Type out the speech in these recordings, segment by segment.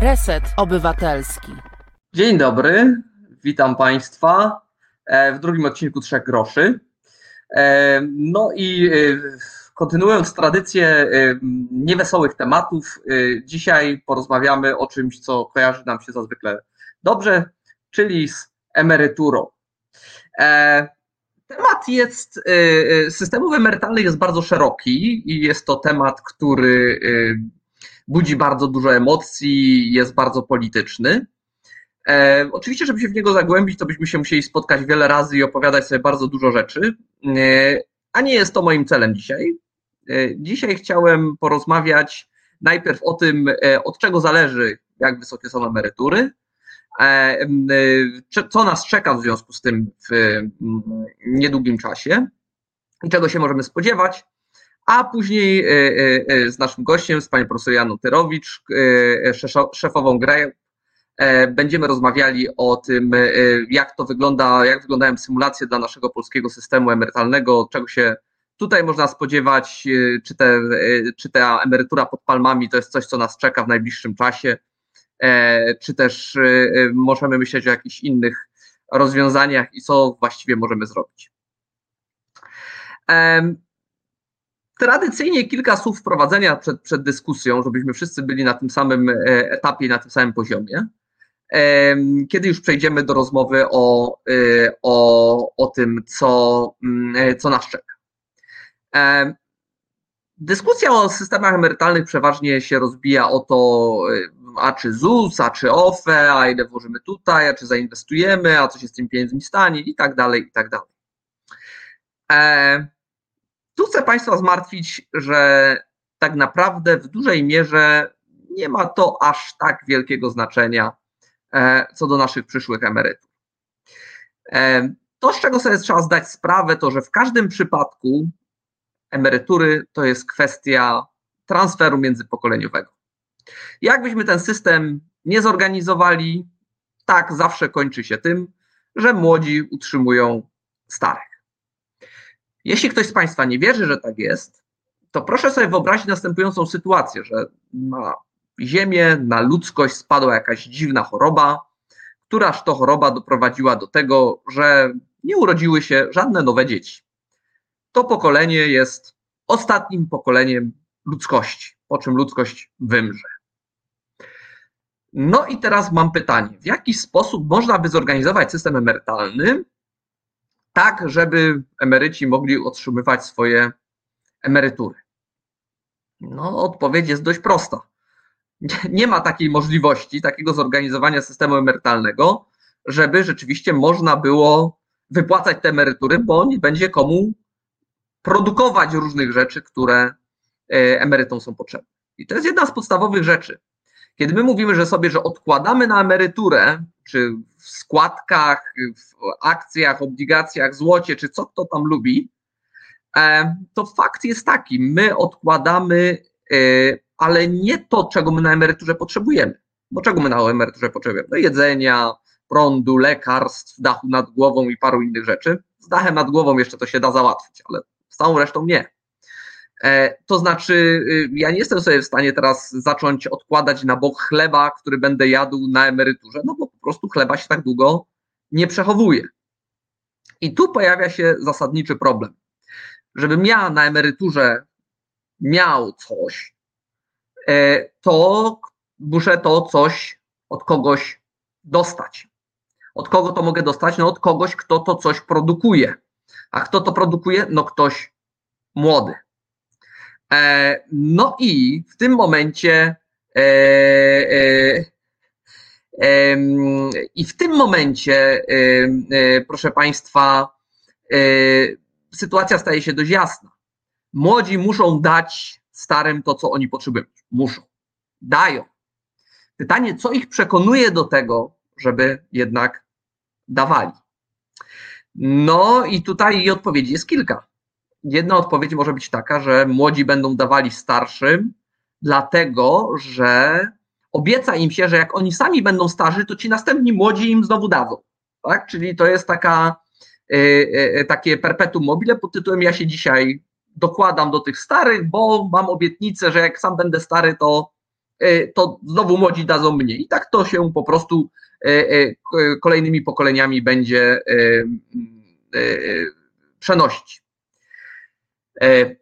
Reset Obywatelski. Dzień dobry, witam Państwa e, w drugim odcinku Trzech Groszy. E, no i e, kontynuując tradycję niewesołych tematów, dzisiaj porozmawiamy o czymś, co kojarzy nam się zazwykle dobrze, czyli z emeryturą. Temat jest, systemów emerytalnych jest bardzo szeroki i jest to temat, który budzi bardzo dużo emocji, jest bardzo polityczny. E, oczywiście, żeby się w niego zagłębić, to byśmy się musieli spotkać wiele razy i opowiadać sobie bardzo dużo rzeczy, e, a nie jest to moim celem dzisiaj. E, dzisiaj chciałem porozmawiać najpierw o tym, e, od czego zależy, jak wysokie są emerytury, e, e, co nas czeka w związku z tym w niedługim czasie i czego się możemy spodziewać a później e, e, e, z naszym gościem, z panią profesor Janą Terowicz, szefową GRE, będziemy rozmawiali o tym, jak to wygląda, jak wyglądają symulacje dla naszego polskiego systemu emerytalnego, czego się tutaj można spodziewać, czy, te, czy ta emerytura pod palmami to jest coś, co nas czeka w najbliższym czasie, czy też możemy myśleć o jakichś innych rozwiązaniach i co właściwie możemy zrobić. Tradycyjnie kilka słów wprowadzenia przed, przed dyskusją, żebyśmy wszyscy byli na tym samym e, etapie, na tym samym poziomie. Kiedy już przejdziemy do rozmowy o, e, o, o tym, co, mm, e, co nas czeka. Dyskusja o systemach emerytalnych przeważnie się rozbija o to, a czy ZUS, a czy OFE, a ile włożymy tutaj, a czy zainwestujemy, a co się z tym pieniędzmi stanie i tak dalej, i tak dalej. Tu chcę Państwa zmartwić, że tak naprawdę w dużej mierze nie ma to aż tak wielkiego znaczenia e, co do naszych przyszłych emerytów. E, to, z czego sobie trzeba zdać sprawę, to że w każdym przypadku emerytury to jest kwestia transferu międzypokoleniowego. Jakbyśmy ten system nie zorganizowali, tak zawsze kończy się tym, że młodzi utrzymują starych. Jeśli ktoś z Państwa nie wierzy, że tak jest, to proszę sobie wyobrazić następującą sytuację, że na Ziemię, na ludzkość spadła jakaś dziwna choroba, któraż to choroba doprowadziła do tego, że nie urodziły się żadne nowe dzieci. To pokolenie jest ostatnim pokoleniem ludzkości, po czym ludzkość wymrze. No i teraz mam pytanie: w jaki sposób można by zorganizować system emerytalny, tak, żeby emeryci mogli otrzymywać swoje emerytury? No, odpowiedź jest dość prosta. Nie ma takiej możliwości, takiego zorganizowania systemu emerytalnego, żeby rzeczywiście można było wypłacać te emerytury, bo nie będzie komu produkować różnych rzeczy, które e, emerytom są potrzebne. I to jest jedna z podstawowych rzeczy. Kiedy my mówimy, że sobie, że odkładamy na emeryturę, czy w składkach, w akcjach, obligacjach, złocie, czy co kto tam lubi, e, to fakt jest taki, my odkładamy, e, ale nie to, czego my na emeryturze potrzebujemy. Bo czego my na emeryturze potrzebujemy? No jedzenia, prądu, lekarstw, dachu nad głową i paru innych rzeczy. Z dachem nad głową jeszcze to się da załatwić, ale z całą resztą nie. E, to znaczy, y, ja nie jestem sobie w stanie teraz zacząć odkładać na bok chleba, który będę jadł na emeryturze, no bo po prostu chleba się tak długo nie przechowuje. I tu pojawia się zasadniczy problem. Żebym ja na emeryturze miał coś, e, to muszę to coś od kogoś dostać. Od kogo to mogę dostać? No od kogoś, kto to coś produkuje. A kto to produkuje? No ktoś młody. E, no i w tym momencie e, e, i w tym momencie, proszę Państwa, sytuacja staje się dość jasna. Młodzi muszą dać starym to, co oni potrzebują. Muszą. Dają. Pytanie, co ich przekonuje do tego, żeby jednak dawali? No i tutaj odpowiedzi jest kilka jedna odpowiedź może być taka, że młodzi będą dawali starszym, dlatego że obieca im się, że jak oni sami będą starzy, to ci następni młodzi im znowu dadzą. Tak? Czyli to jest taka, yy, takie perpetuum mobile pod tytułem ja się dzisiaj dokładam do tych starych, bo mam obietnicę, że jak sam będę stary, to, to znowu młodzi dadzą mniej. I tak to się po prostu kolejnymi pokoleniami będzie przenosić.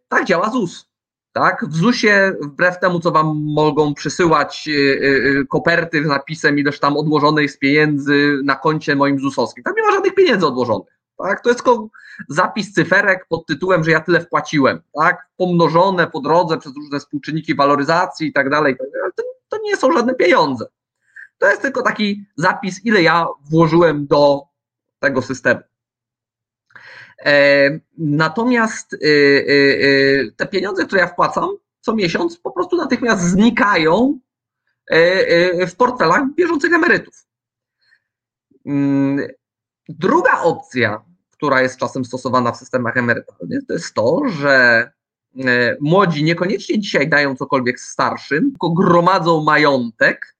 Tak działa ZUS. Tak? W ZUS-ie, wbrew temu, co wam mogą przysyłać koperty z napisem, ileż tam odłożonych z pieniędzy na koncie moim ZUS-owskim, tam nie ma żadnych pieniędzy odłożonych. Tak? To jest tylko zapis cyferek pod tytułem, że ja tyle wpłaciłem, tak? pomnożone po drodze przez różne współczynniki waloryzacji i tak dalej. To nie są żadne pieniądze. To jest tylko taki zapis, ile ja włożyłem do tego systemu. E, natomiast e, e, te pieniądze, które ja wpłacam co miesiąc, po prostu natychmiast znikają w portfelach bieżących emerytów. Mm, druga opcja, która jest czasem stosowana w systemach emerytalnych, to jest to, że młodzi niekoniecznie dzisiaj dają cokolwiek starszym, tylko gromadzą majątek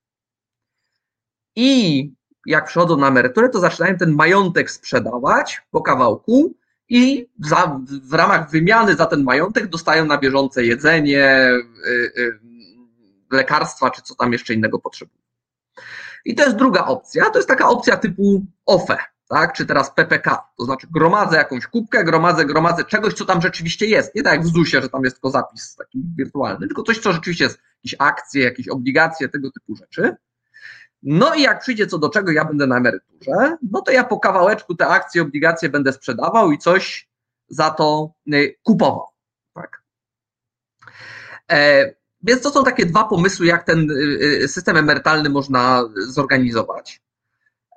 i jak przychodzą na emeryturę, to zaczynają ten majątek sprzedawać po kawałku i za, w ramach wymiany za ten majątek dostają na bieżące jedzenie, y, y, lekarstwa, czy co tam jeszcze innego potrzebują. I to jest druga opcja, to jest taka opcja typu OFE, tak, czy teraz PPK, to znaczy gromadzę jakąś kubkę, gromadzę, gromadzę czegoś, co tam rzeczywiście jest, nie tak jak w ZUS-ie, że tam jest tylko zapis taki wirtualny, tylko coś, co rzeczywiście jest, jakieś akcje, jakieś obligacje, tego typu rzeczy. No i jak przyjdzie co do czego, ja będę na emeryturze, no to ja po kawałeczku te akcje, obligacje będę sprzedawał i coś za to y, kupował. Tak. E, więc to są takie dwa pomysły, jak ten y, y, system emerytalny można zorganizować.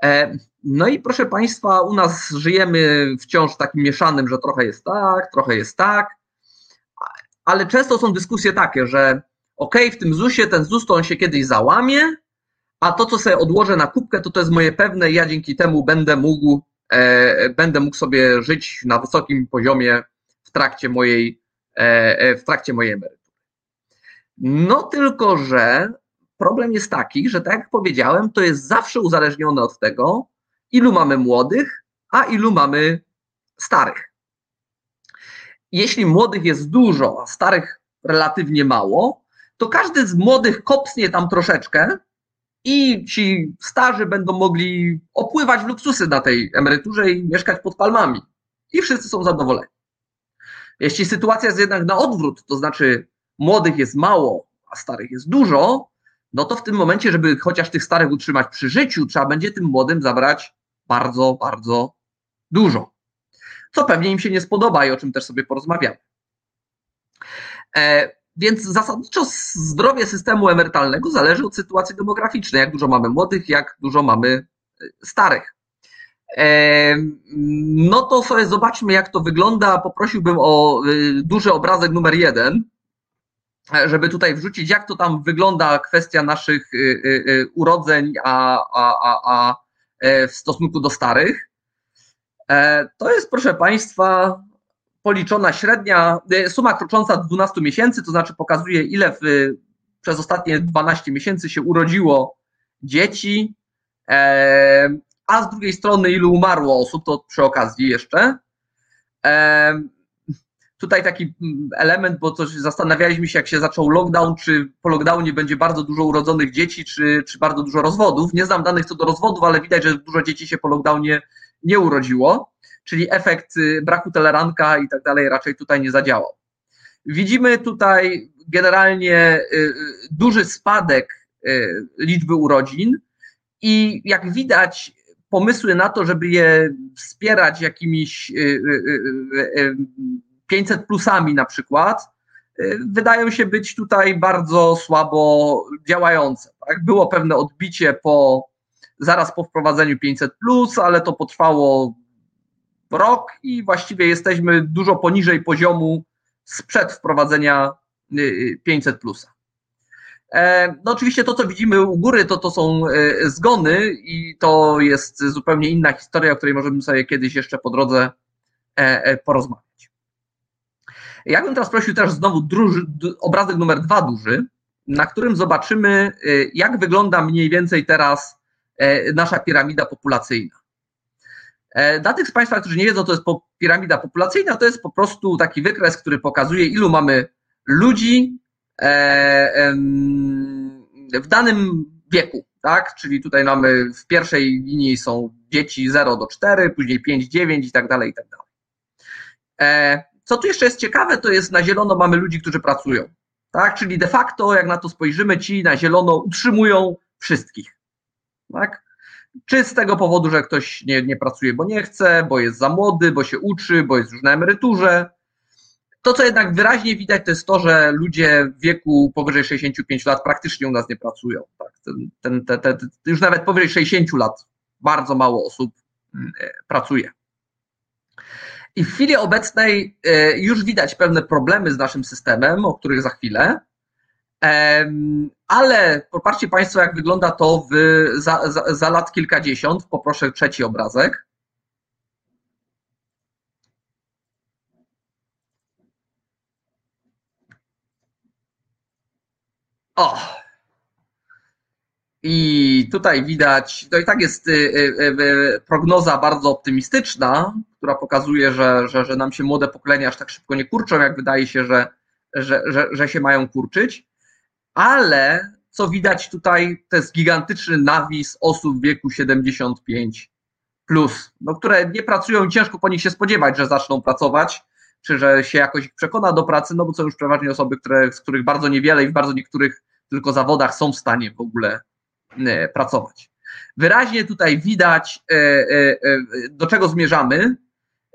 E, no i proszę Państwa, u nas żyjemy wciąż takim mieszanym, że trochę jest tak, trochę jest tak, ale często są dyskusje takie, że ok, w tym ZUS-ie ten ZUS to on się kiedyś załamie, a to, co sobie odłożę na kubkę, to to jest moje pewne ja dzięki temu będę mógł, e, będę mógł sobie żyć na wysokim poziomie w trakcie mojej, e, e, w trakcie mojej emerytury. No tylko, że problem jest taki, że tak jak powiedziałem, to jest zawsze uzależnione od tego, ilu mamy młodych, a ilu mamy starych. Jeśli młodych jest dużo, a starych relatywnie mało, to każdy z młodych kopsnie tam troszeczkę, i ci starzy będą mogli opływać w luksusy na tej emeryturze i mieszkać pod palmami. I wszyscy są zadowoleni. Jeśli sytuacja jest jednak na odwrót, to znaczy młodych jest mało, a starych jest dużo, no to w tym momencie, żeby chociaż tych starych utrzymać przy życiu, trzeba będzie tym młodym zabrać bardzo, bardzo dużo. Co pewnie im się nie spodoba i o czym też sobie porozmawiamy. E, więc zasadniczo zdrowie systemu emerytalnego zależy od sytuacji demograficznej, jak dużo mamy młodych, jak dużo mamy e, starych. E, no to sobie zobaczmy, jak to wygląda. Poprosiłbym o e, duży obrazek numer jeden, żeby tutaj wrzucić, jak to tam wygląda kwestia naszych urodzeń a, a, a, a w stosunku do starych. To jest, proszę Państwa, policzona średnia, e, suma krocząca 12 miesięcy, to znaczy pokazuje, ile w, przez ostatnie 12 miesięcy się urodziło dzieci, e, a z drugiej strony, ilu umarło osób, to przy okazji jeszcze. E, tutaj taki element, bo coś zastanawialiśmy się, jak się zaczął lockdown, czy po lockdownie będzie bardzo dużo urodzonych dzieci, czy, czy bardzo dużo rozwodów. Nie znam danych co do rozwodów, ale widać, że dużo dzieci się po lockdownie nie urodziło czyli efekt y, braku teleranka i tak dalej raczej tutaj nie zadziałał. Widzimy tutaj generalnie y, y, duży spadek liczby urodzin i jak widać, pomysły na to, żeby je wspierać jakimiś 500 plusami na przykład, wydają się być tutaj bardzo słabo działające. Tak? Było pewne odbicie po, zaraz po wprowadzeniu 500 plus, ale to potrwało rok i właściwie jesteśmy dużo poniżej poziomu sprzed wprowadzenia 500 y, plusa. E, no oczywiście to, co widzimy u góry, to, to są e, zgony i to jest zupełnie inna historia, o której możemy sobie kiedyś jeszcze po drodze e, porozmawiać. Ja bym teraz prosił też znowu obrazek numer dwa duży, na którym zobaczymy, jak wygląda mniej więcej teraz nasza piramida populacyjna. E, dla tych z Państwa, którzy nie wiedzą, to jest piramida populacyjna, to jest po prostu taki wykres, który pokazuje, ilu mamy ludzi e, w danym wieku, tak? Czyli tutaj mamy w pierwszej linii są dzieci 0 do 4, później 5, 9 i tak dalej, i tak dalej. E, co tu jeszcze jest ciekawe, to jest na zielono mamy ludzi, którzy pracują, tak? Czyli de facto, jak na to spojrzymy, ci na zielono utrzymują wszystkich, tak? Czy z tego powodu, że ktoś nie, nie pracuje, bo nie chce, bo jest za młody, bo się uczy, bo jest już na emeryturze, to, co jednak wyraźnie widać, to jest to, że ludzie w wieku powyżej 65 lat praktycznie u nas nie pracują. Tak? Ten, ten, ten, już nawet powyżej 60 lat bardzo mało osób mm, e, pracuje. I w chwili obecnej e, już widać pewne problemy z naszym systemem, o których za chwilę, ale popatrzcie Państwo, jak wygląda to w, za, za, za lat kilkadziesiąt. Poproszę trzeci obrazek. O! I tutaj widać, to i tak jest y, y, y, prognoza bardzo optymistyczna, która pokazuje, że, że, że nam się młode pokolenia aż tak szybko nie kurczą, jak wydaje się, że, że, że, że się mają kurczyć. Ale co widać tutaj, to jest gigantyczny nawis osób w wieku 75 plus, no, które nie pracują i ciężko po nich się spodziewać, że zaczną pracować czy że się jakoś przekona do pracy, no bo są już przeważnie osoby, które, z których bardzo niewiele i w bardzo niektórych tylko zawodach są w stanie w ogóle e, pracować. Wyraźnie tutaj widać, e, e, do czego zmierzamy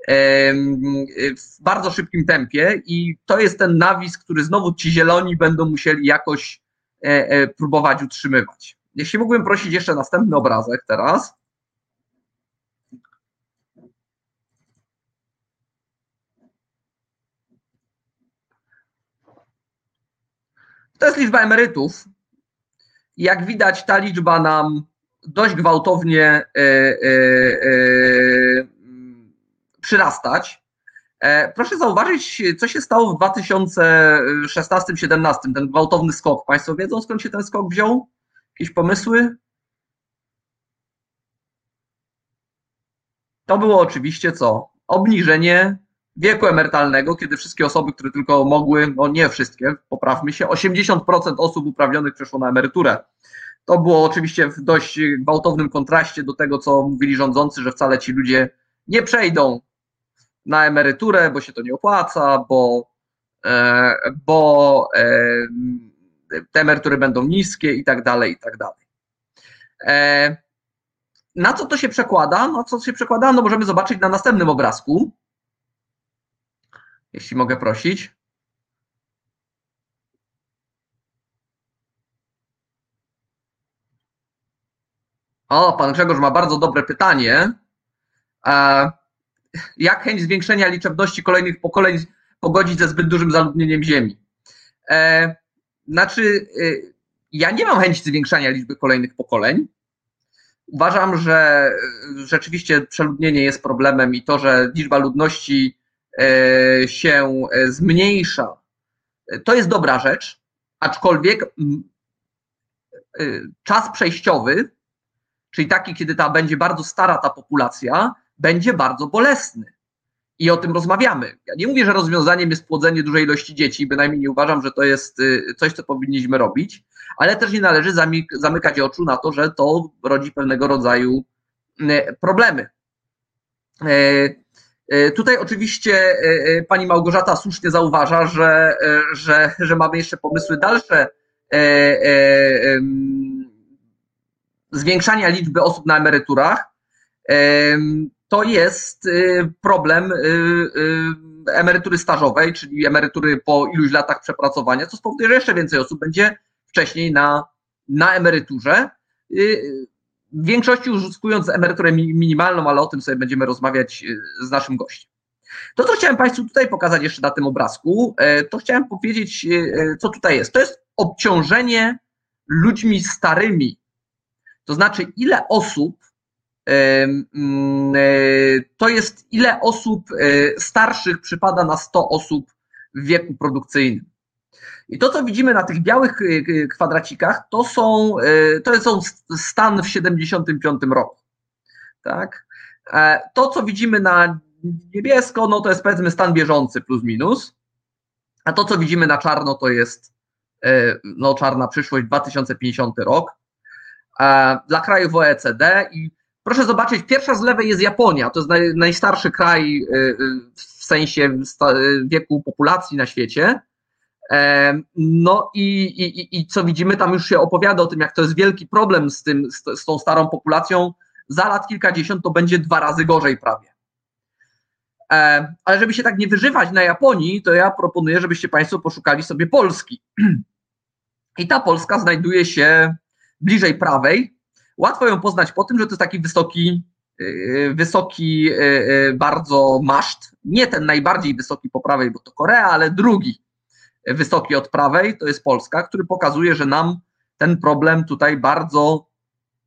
w bardzo szybkim tempie i to jest ten nawis, który znowu ci zieloni będą musieli jakoś próbować utrzymywać. Jeśli mógłbym prosić jeszcze następny obrazek teraz. To jest liczba emerytów. Jak widać, ta liczba nam dość gwałtownie e, e, e, przyrastać. Proszę zauważyć, co się stało w 2016-2017, ten gwałtowny skok. Państwo wiedzą, skąd się ten skok wziął? Jakieś pomysły? To było oczywiście co? Obniżenie wieku emerytalnego, kiedy wszystkie osoby, które tylko mogły, no nie wszystkie, poprawmy się, 80% osób uprawnionych przeszło na emeryturę. To było oczywiście w dość gwałtownym kontraście do tego, co mówili rządzący, że wcale ci ludzie nie przejdą na emeryturę, bo się to nie opłaca, bo, e, bo e, te emerytury będą niskie i tak dalej, i tak dalej. E, na co to się przekłada? No co się przekłada? No możemy zobaczyć na następnym obrazku jeśli mogę prosić. O, pan Grzegorz ma bardzo dobre pytanie. E, jak chęć zwiększenia liczebności kolejnych pokoleń pogodzić ze zbyt dużym zaludnieniem Ziemi? E, znaczy, e, ja nie mam chęci zwiększania liczby kolejnych pokoleń. Uważam, że rzeczywiście przeludnienie jest problemem i to, że liczba ludności E, się e, zmniejsza, to jest dobra rzecz, aczkolwiek e, czas przejściowy, czyli taki, kiedy ta będzie bardzo stara ta populacja, będzie bardzo bolesny. I o tym rozmawiamy. Ja nie mówię, że rozwiązaniem jest płodzenie dużej ilości dzieci, bynajmniej nie uważam, że to jest coś, co powinniśmy robić, ale też nie należy zamykać oczu na to, że to rodzi pewnego rodzaju problemy. E, tutaj oczywiście e, e, pani Małgorzata słusznie zauważa, że, że, że mamy jeszcze pomysły dalsze zwiększania liczby osób na emeryturach. To jest problem emerytury stażowej, czyli emerytury po iluś latach przepracowania, co spowoduje, że jeszcze więcej osób będzie wcześniej na, na emeryturze w większości uzyskując emeryturę minimalną, ale o tym sobie będziemy rozmawiać y, z naszym gościem. To, co chciałem Państwu tutaj pokazać jeszcze na tym obrazku, e, to chciałem powiedzieć, e, co tutaj jest. To jest obciążenie ludźmi starymi. To znaczy, ile osób, to jest ile osób starszych przypada na 100 osób w wieku produkcyjnym. I to, co widzimy na tych białych y, kwadracikach, to są, to są stan w 75 roku. Tak? E, to, co widzimy na niebiesko, no to jest powiedzmy stan bieżący plus minus, a to, co widzimy na czarno, to jest no, czarna przyszłość 2050 rok. Dla krajów OECD i proszę zobaczyć, pierwsza z lewej jest Japonia, to jest naj, najstarszy kraj w sensie wieku populacji na świecie. No i, i, i co widzimy, tam już się opowiada o tym, jak to jest wielki problem z, tym, z, z tą starą populacją. Za lat kilkadziesiąt to będzie dwa razy gorzej prawie. Ale żeby się tak nie wyżywać na Japonii, to ja proponuję, żebyście Państwo poszukali sobie Polski. I ta Polska znajduje się bliżej prawej. Łatwo ją poznać po tym, że to jest taki wysoki, yy, wysoki yy, yy, bardzo maszt. Nie ten najbardziej wysoki po prawej, bo to Korea, ale drugi wysoki od prawej, to jest Polska, który pokazuje, że nam ten problem tutaj bardzo,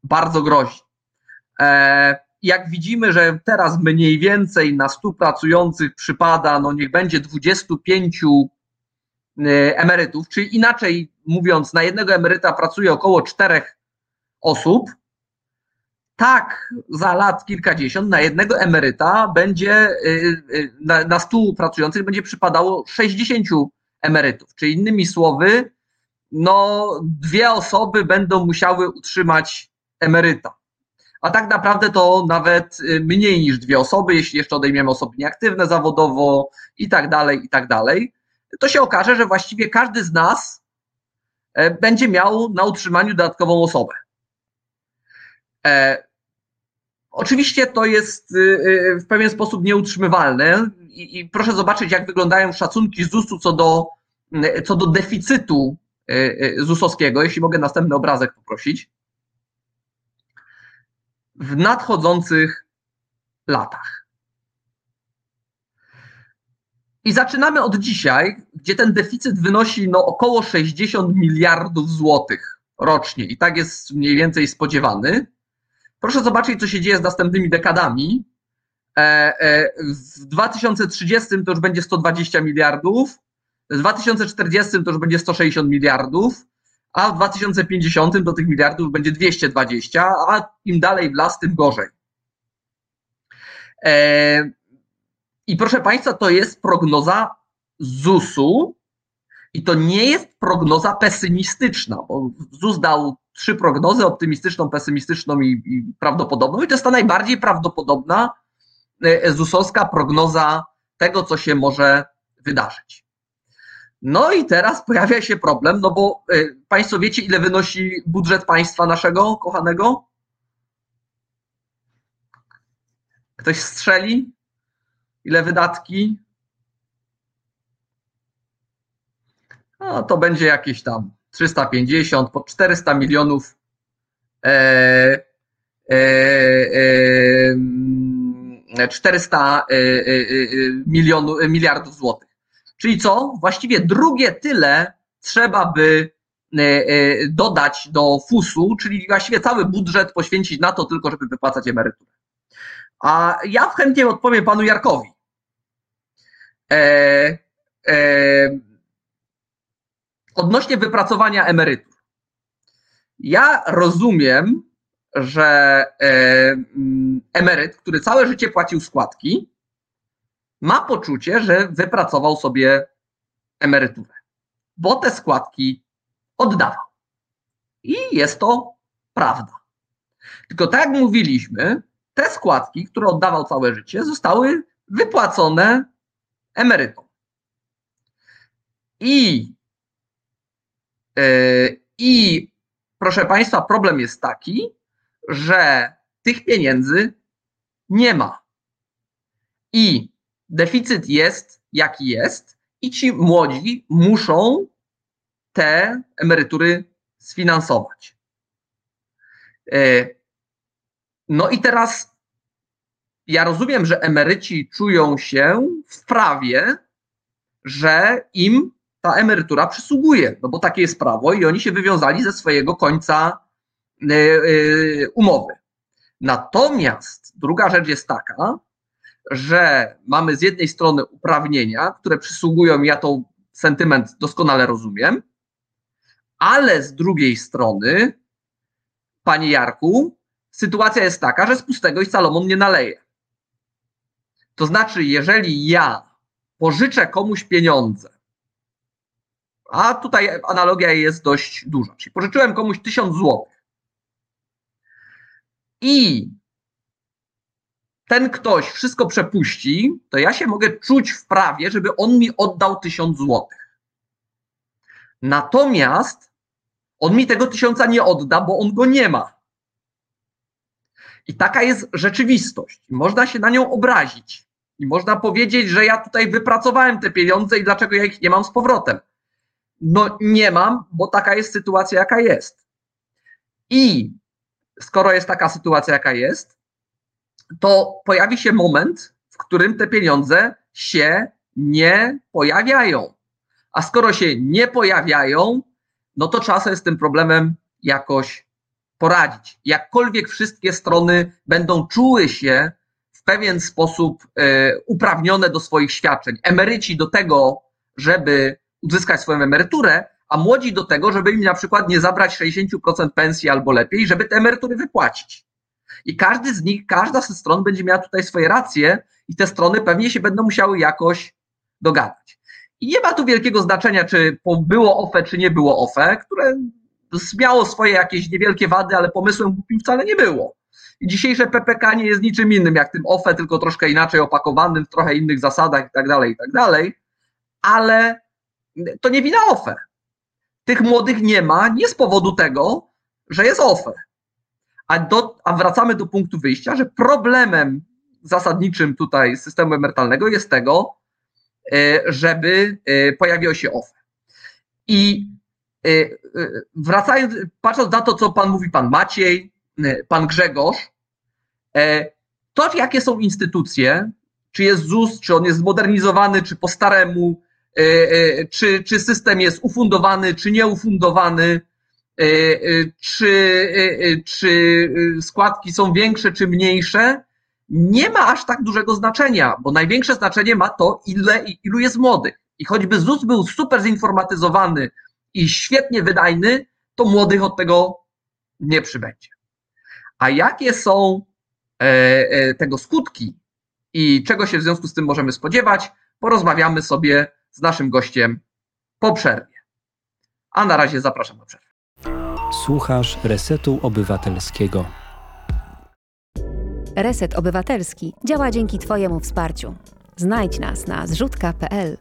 bardzo grozi. E, jak widzimy, że teraz mniej więcej na 100 pracujących przypada, no niech będzie 25 e, emerytów, czyli inaczej mówiąc, na jednego emeryta pracuje około czterech osób, tak za lat kilkadziesiąt na jednego emeryta będzie, e, na, na 100 pracujących będzie przypadało 60 emerytów. Czy innymi słowy, no, dwie osoby będą musiały utrzymać emeryta. A tak naprawdę to nawet y, mniej niż dwie osoby, jeśli jeszcze odejmiemy osoby nieaktywne zawodowo i tak dalej, i tak dalej, to się okaże, że właściwie każdy z nas e, będzie miał na utrzymaniu dodatkową osobę. Oczywiście to jest y, y, w pewien sposób nieutrzymywalne i, i proszę zobaczyć, jak wyglądają szacunki ZUS-u co do, co do deficytu ZUS-owskiego. Jeśli mogę następny obrazek poprosić. W nadchodzących latach. I zaczynamy od dzisiaj, gdzie ten deficyt wynosi no, około 60 miliardów złotych rocznie i tak jest mniej więcej spodziewany. Proszę zobaczyć, co się dzieje z następnymi dekadami. E, e, w 2030 to już będzie 120 miliardów, w 2040 to już będzie 160 miliardów, a w 2050 do tych miliardów będzie 220, a im dalej w las, tym gorzej. E, I proszę Państwa, to jest prognoza ZUS-u i to nie jest prognoza pesymistyczna, bo ZUS dał trzy prognozy, optymistyczną, pesymistyczną i, i prawdopodobną i to jest ta najbardziej prawdopodobna E, ZUS-owska prognoza tego, co się może wydarzyć. No i teraz pojawia się problem, no bo e, Państwo wiecie, ile wynosi budżet państwa naszego kochanego? Ktoś strzeli? Ile wydatki? No to będzie jakieś tam 350, po 400 milionów e, e, e, 400 e, e, e, milionów, miliardów złotych. Czyli co? Właściwie drugie tyle trzeba by dodać do FUS-u, czyli właściwie cały budżet poświęcić na to tylko, żeby wypłacać emeryturę. A ja chętnie odpowiem panu Jarkowi. E, e, odnośnie wypracowania emerytur. Ja rozumiem, że e, mm, emeryt, który całe życie płacił składki, ma poczucie, że wypracował sobie emeryturę, bo te składki oddawał. I jest to prawda. Tylko tak jak mówiliśmy, te składki, które oddawał całe życie, zostały wypłacone emerytom. I, I proszę Państwa, problem jest taki, że tych pieniędzy nie ma. I deficyt jest jaki jest, i ci młodzi muszą te emerytury sfinansować. E, no i teraz ja rozumiem, że emeryci czują się w prawie, że im ta emerytura przysługuje, no bo takie jest prawo i oni się wywiązali ze swojego końca E, e, umowy. Natomiast druga rzecz jest taka, że mamy z jednej strony uprawnienia, które przysługują, ja to sentyment doskonale rozumiem, ale z drugiej strony, panie Jarku, sytuacja jest taka, że z pustego i Salomon nie naleje. To znaczy, jeżeli ja pożyczę komuś pieniądze, A tutaj analogia jest dość duża. Czyli pożyczyłem komuś 1000 zł. I ten ktoś wszystko przepuści, to ja się mogę czuć w prawie, żeby on mi oddał 1000 zł. Natomiast on mi tego tysiąca nie odda, bo on go nie ma. I taka jest rzeczywistość. Można się na nią obrazić. I można powiedzieć, że ja tutaj wypracowałem te pieniądze i dlaczego ja ich nie mam z powrotem. No nie mam, bo taka jest sytuacja, jaka jest. I skoro jest taka sytuacja, jaka jest, to pojawi się moment, w którym te pieniądze się nie pojawiają. A skoro się nie pojawiają, no to trzeba sobie z tym problemem jakoś poradzić. Jakkolwiek wszystkie strony będą czuły się w pewien sposób e, uprawnione do swoich świadczeń. Emeryci do tego, żeby uzyskać swoją emeryturę, a młodzi do tego, żeby im na przykład nie zabrać 60% pensji albo lepiej, żeby te emerytury wypłacić. I każdy z nich, każda ze stron będzie miała tutaj swoje racje i te strony pewnie się będą musiały jakoś dogadać. I nie ma tu wielkiego znaczenia, czy było OFE, czy nie było OFE, które miało swoje jakieś niewielkie wady, ale pomysłem głupim wcale nie było. I dzisiejsze PPK nie jest niczym innym jak tym OFE, tylko troszkę inaczej opakowanym, w trochę innych zasadach i tak dalej, i tak dalej. Ale to nie wina OFE. Tych młodych nie ma nie z powodu tego, że jest OFE. A, do, a wracamy do punktu wyjścia, że problemem zasadniczym tutaj systemu emerytalnego jest tego, e, żeby e, pojawiło się OFE. I e, wracając, patrząc na to, co pan mówi, pan Maciej, pan Grzegorz, to jakie są instytucje, czy jest ZUS, czy on jest zmodernizowany, czy po staremu, czy, czy system jest ufundowany, czy nieufundowany, E, e, czy, e, czy składki są większe czy mniejsze, nie ma aż tak dużego znaczenia, bo największe znaczenie ma to, ile, ilu jest młodych. I choćby ZUS był super zinformatyzowany i świetnie wydajny, to młodych od tego nie przybędzie. A jakie są tego skutki i czego się w związku z tym możemy spodziewać, porozmawiamy sobie z naszym gościem po przerwie. A na razie zapraszam na przerwę. Słuchasz Resetu Obywatelskiego. Reset Obywatelski działa dzięki Twojemu wsparciu. Znajdź nas na zrzutka.pl.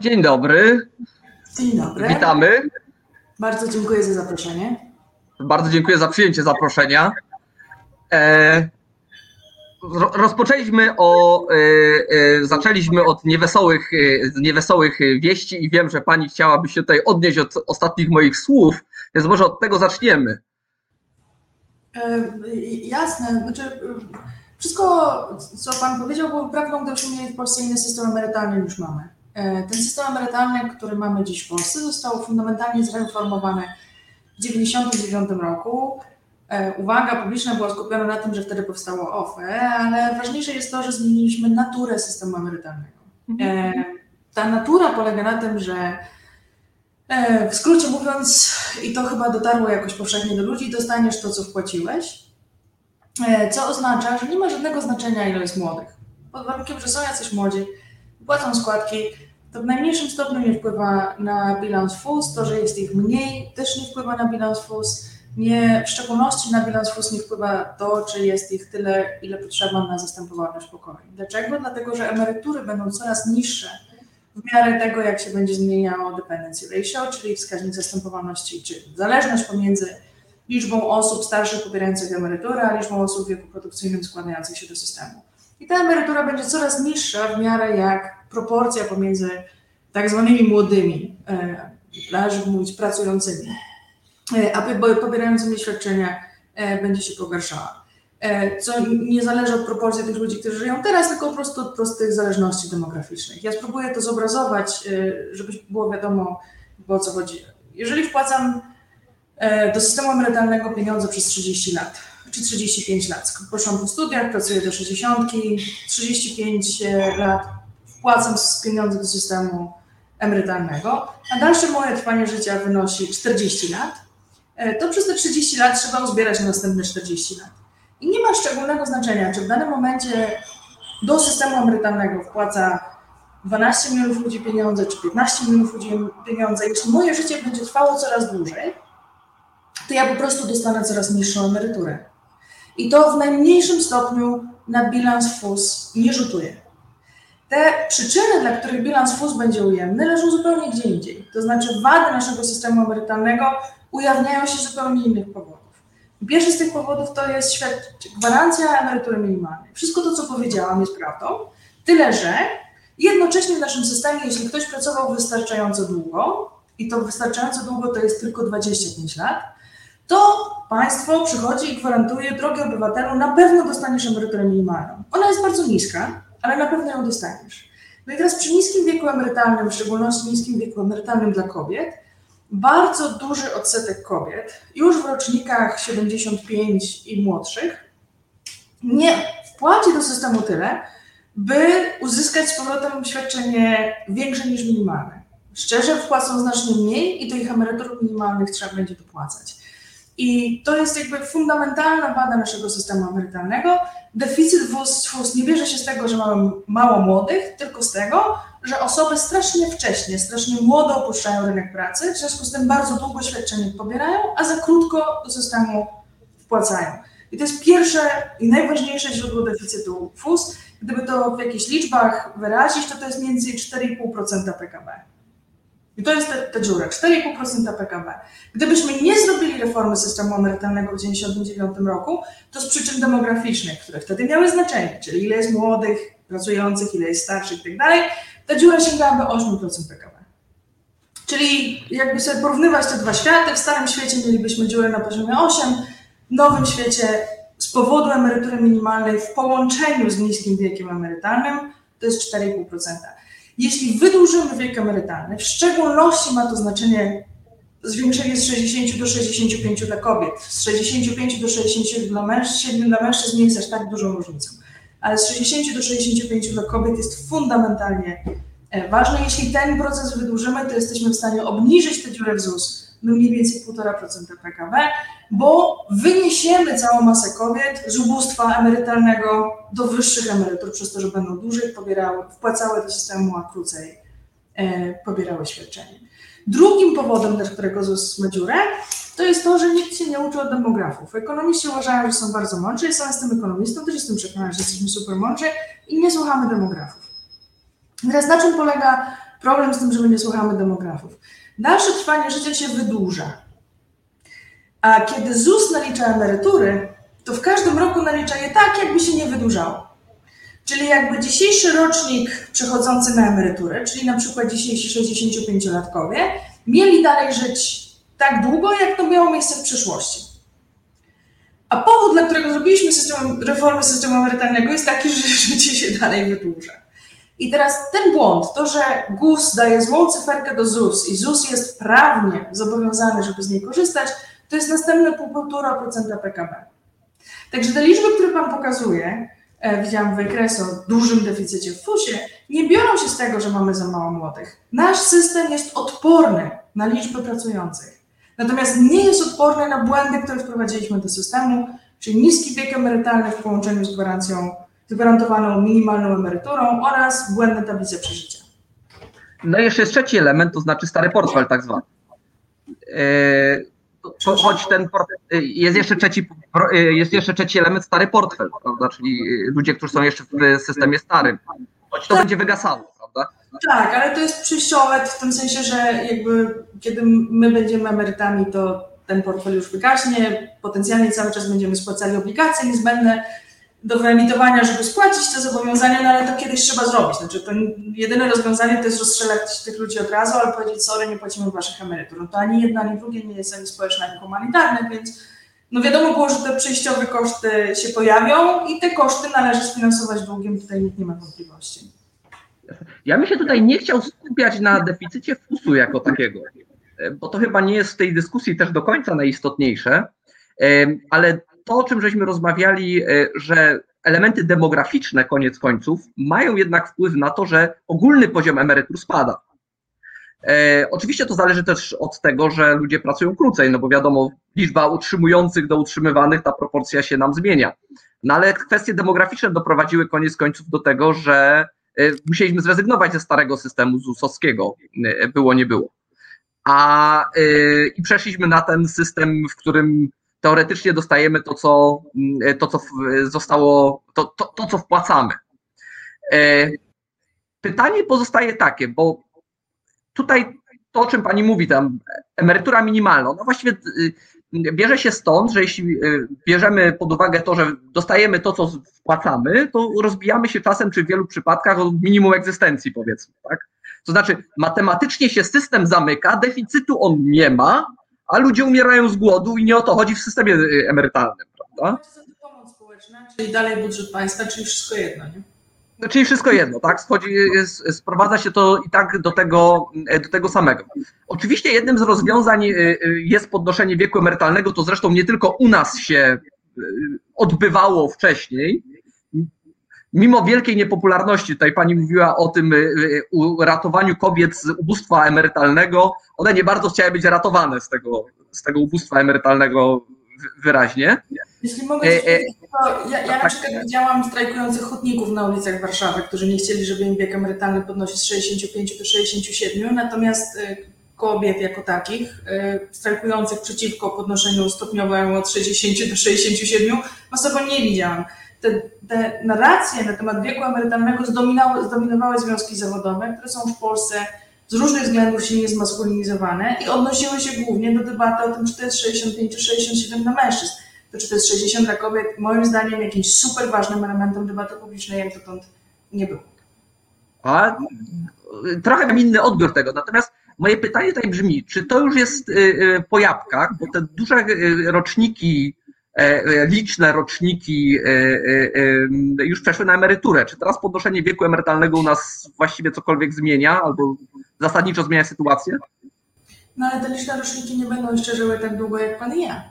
Dzień dobry. Dzień dobry. Witamy. Bardzo dziękuję za zaproszenie. Bardzo dziękuję za przyjęcie zaproszenia. E, rozpoczęliśmy o, e, e, zaczęliśmy od niewesołych, e, niewesołych wieści i wiem, że pani chciałaby się tutaj odnieść od ostatnich moich słów, więc może od tego zaczniemy. Jasne, znaczy wszystko, co pan powiedział, było prawdą, mieli w Polsce inny system emerytalny niż mamy. Ten system emerytalny, który mamy dziś w Polsce, został fundamentalnie zreformowany w 1999 roku uwaga publiczna była skupiona na tym, że wtedy powstało OFE, ale ważniejsze jest to, że zmieniliśmy naturę systemu emerytalnego. Mhm. E, ta natura polega na tym, że e, w skrócie mówiąc, i to chyba dotarło jakoś powszechnie do ludzi, dostaniesz to, co wpłaciłeś, co oznacza, że nie ma żadnego znaczenia, ile jest młodych. Pod warunkiem, że są jacyś młodzi, płacą składki, to w najmniejszym stopniu nie wpływa na bilans FUS, to, że jest ich mniej, też nie wpływa na bilans FUS nie, w szczególności na bilans FUS nie wpływa to, czy jest ich tyle, ile potrzeba na zastępowalność pokoleń. Dlaczego? Dlatego, że emerytury będą coraz niższe w miarę tego, jak się będzie zmieniało dependency ratio, czyli wskaźnik zastępowalności, czy zależność pomiędzy liczbą osób starszych pobierających emeryturę, a liczbą osób w wieku produkcyjnym składających się do systemu. I ta emerytura będzie coraz niższa w miarę jak proporcja pomiędzy tak zwanymi młodymi, e, żeby mówić pracującymi, E, a pobierającymi świadczenia e, będzie się pogarszała. E, co nie zależy od proporcji tych ludzi, którzy żyją teraz, tylko po prostu od prostych zależności demograficznych. Ja spróbuję to zobrazować, żeby było wiadomo, o co chodzi. Jeżeli wpłacam do systemu emerytalnego pieniądze przez 30 lat, czy 35 lat, poszłam po studiach, pracuję do 60, 35 lat, wpłacam pieniądze do systemu emerytalnego, a dalsze moje trwanie życia wynosi 40 lat, E, to przez te 30 lat trzeba uzbierać na następne 40 lat. I nie ma szczególnego znaczenia, czy w danym momencie do systemu emerytalnego wpłaca 12 milionów ludzi pieniądze, czy 15 milionów ludzi pieniądze, jeśli moje życie będzie trwało coraz dłużej, to ja po prostu dostanę coraz niższą emeryturę. I to w najmniejszym stopniu na bilans FUS nie rzutuje. Te przyczyny, dla których bilans FUS będzie ujemny, leżą zupełnie gdzie indziej. To znaczy wady naszego systemu emerytalnego ujawniają się z zupełnie innych powodów. Pierwszy z tych powodów to jest gwarancja emerytury minimalnej. Wszystko to, co powiedziałam, jest prawdą, tyle że jednocześnie w naszym systemie, jeśli ktoś pracował wystarczająco długo, i to wystarczająco długo to jest tylko 25 lat, to państwo przychodzi i gwarantuje, drogi obywatelu, na pewno dostaniesz emeryturę minimalną. Ona jest bardzo niska, ale na pewno ją dostaniesz. No i teraz przy niskim wieku emerytalnym, w szczególności niskim wieku emerytalnym dla kobiet, bardzo duży odsetek kobiet, już w rocznikach 75 i młodszych, nie wpłaci do systemu tyle, by uzyskać z powrotem świadczenie większe niż minimalne. Szczerze wpłacą znacznie mniej i do ich emerytur minimalnych trzeba będzie dopłacać. I to jest jakby fundamentalna wada naszego systemu emerytalnego. Deficyt WUS, FUS nie bierze się z tego, że mamy mało młodych, tylko z tego, że osoby strasznie wcześnie, strasznie młodo opuszczają rynek pracy, w związku z tym bardzo długo świadczenie pobierają, a za krótko do systemu wpłacają. I to jest pierwsze i najważniejsze źródło deficytu FUS. Gdyby to w jakichś liczbach wyrazić, to to jest między 4,5% PKB. I to jest ta, ta dziura, 4,5% PKB. Gdybyśmy nie zrobili reformy systemu emerytalnego w 1999 roku, to z przyczyn demograficznych, które wtedy miały znaczenie, czyli ile jest młodych, pracujących, ile jest starszych i tak ta dziura sięgałaby 8% PKB. Czyli jakby sobie porównywać te dwa światy, w starym świecie mielibyśmy dziurę na poziomie 8, w nowym świecie z powodu emerytury minimalnej w połączeniu z niskim wiekiem emerytalnym to jest 4,5%. Jeśli wydłużymy wiek emerytalny, w szczególności ma to znaczenie zwiększenie z 60 do 65 dla kobiet, z 65 do 60 dla mężczyzn, dla mężczyzn nie jest aż tak dużą różnicą, ale z 60 do 65 dla kobiet jest fundamentalnie e, ważne. Jeśli ten proces wydłużymy, to jesteśmy w stanie obniżyć tę dziurę w ZUS do mniej więcej 1,5% PKB, bo wyniesiemy całą masę kobiet z ubóstwa emerytalnego do wyższych emerytur, przez to, że będą dłużej pobierały, wpłacały do systemu, a krócej e, pobierały świadczenie. Drugim powodem, dla którego ZUS ma dziurę, to jest to, że nikt się nie uczy od demografów. Ekonomiści uważają, że są bardzo mądrzy, ja sam jestem ekonomistą, też jestem przekonana, że jesteśmy super mądrzy i nie słuchamy demografów. Teraz na czym polega problem z tym, że my nie słuchamy demografów? Nasze trwanie życia się wydłuża. A kiedy ZUS nalicza emerytury, to w każdym roku nalicza je tak, jakby się nie wydłużało. Czyli jakby dzisiejszy rocznik przechodzący na emeryturę, czyli na przykład dzisiejsi 65-latkowie, mieli dalej żyć tak długo, jak to miało miejsce w przyszłości. A powód, dla którego zrobiliśmy system, reformę systemu emerytalnego jest taki, że życie się dalej wydłuża. I teraz ten błąd, to, że GUS daje złą cyferkę do ZUS i ZUS jest prawnie zobowiązany, żeby z niej korzystać, to jest następne 1,5% PKB. Także te liczby, które Pan pokazuje, e, widziałam wykres o dużym deficycie w FUS-ie, nie biorą się z tego, że mamy za mało młodych. Nasz system jest odporny na liczby pracujących. Natomiast nie jest odporny na błędy, które wprowadziliśmy do systemu, czyli niski wiek emerytalny w połączeniu z gwarancją, gwarantowaną minimalną emeryturą oraz błędne tablice przeżycia. No i jeszcze jest trzeci element, to znaczy stary portfel tak zwany. To- Choć ten portfel, yy, jest jeszcze trzeci, yy, jest jeszcze trzeci element, stary portfel, prawda? Czyli yy, ludzie, którzy są jeszcze w systemie starym. Choć to będzie wygasało, prawda? Tak, ale to jest przejściowe w tym sensie, że jakby kiedy my będziemy emerytami, to ten portfel już wygaśnie, potencjalnie cały czas będziemy spłacali obligacje niezbędne do wyemitowania, żeby spłacić te zobowiązania, no ale to kiedyś trzeba zrobić. Znaczy to jedyne rozwiązanie to jest rozstrzelać tych ludzi od razu, ale powiedzieć, sorry, nie płacimy waszych emerytur. No to ani jedno, ani drugie nie jest ani społeczne, ani humanitarne, więc no wiadomo było, że te przejściowe koszty się pojawią i te koszty należy sfinansować długiem, tutaj nikt nie ma wątpliwości. Ja bym się tutaj nie chciał skupiać na deficycie FUS-u jako takiego, e, bo to chyba nie jest w tej dyskusji też do końca najistotniejsze, e, ale to, o czym żeśmy rozmawiali, e, że elementy demograficzne koniec końców mają jednak wpływ na to, że ogólny poziom emerytur spada. E, Oczywiście to zależy też od tego, że ludzie pracują krócej, no bo wiadomo, liczba utrzymujących do utrzymywanych, ta proporcja się nam zmienia. No ale kwestie demograficzne doprowadziły koniec końców do tego, że musieliśmy zrezygnować ze starego systemu ZUS-owskiego, było nie było. A i przeszliśmy na ten system, w którym teoretycznie dostajemy to, co, to, co zostało, to, to, to co wpłacamy. Pytanie pozostaje takie, bo tutaj to, o czym pani mówi, tam emerytura minimalna, no właściwie bierze się stąd, że jeśli bierzemy pod uwagę to, że dostajemy to, co wpłacamy, to rozbijamy się czasem, czy w wielu przypadkach, o minimum egzystencji, powiedzmy, tak? To znaczy, matematycznie się system zamyka, deficytu on nie ma, a ludzie umierają z głodu i nie o to chodzi w systemie y, emerytalnym, prawda? Pomoc społeczna, czyli dalej budżet państwa, czyli wszystko jedno, nie? No, czyli wszystko jedno, tak? Schodzi, sprowadza się to i tak do tego, do tego samego. Oczywiście jednym z rozwiązań y, y, jest podnoszenie wieku emerytalnego, to zresztą nie tylko u nas się y, odbywało wcześniej. Mimo wielkiej niepopularności, tutaj pani mówiła o tym ratowaniu kobiet z ubóstwa emerytalnego, one nie bardzo chciały być ratowane z tego, z tego ubóstwa emerytalnego wyraźnie. Jeśli mogę, e, e, to ja, ja na przykład widziałam strajkujących hutników na ulicach Warszawy, którzy nie chcieli, żeby im wiek emerytalny podnosić z 65 do 67, natomiast e, kobiet jako takich, strajkujących przeciwko podnoszeniu stopniowemu od 60 do 67, osobo nie widziałam. Te, te narracje na temat wieku emerytalnego zdominowały, związki zawodowe, które są w Polsce z różnych względów silnie zmaskulinizowane i odnosiły się głównie do debaty o tym, czy to jest 65 czy 67 dla mężczyzn. To czy to jest 60 dla kobiet, moim zdaniem jakimś super ważnym elementem debaty publicznej jak dotąd nie było. A trochę mam inny odbiór tego. Natomiast moje pytanie tutaj brzmi, czy to już jest y, y, po jabłkach, bo te duże y, roczniki, liczne roczniki już przeszły na emeryturę. Czy teraz podnoszenie wieku emerytalnego u nas właściwie cokolwiek zmienia albo zasadniczo zmienia sytuację? No ale te liczne roczniki nie będą jeszcze żyły tak długo jak pan i ja.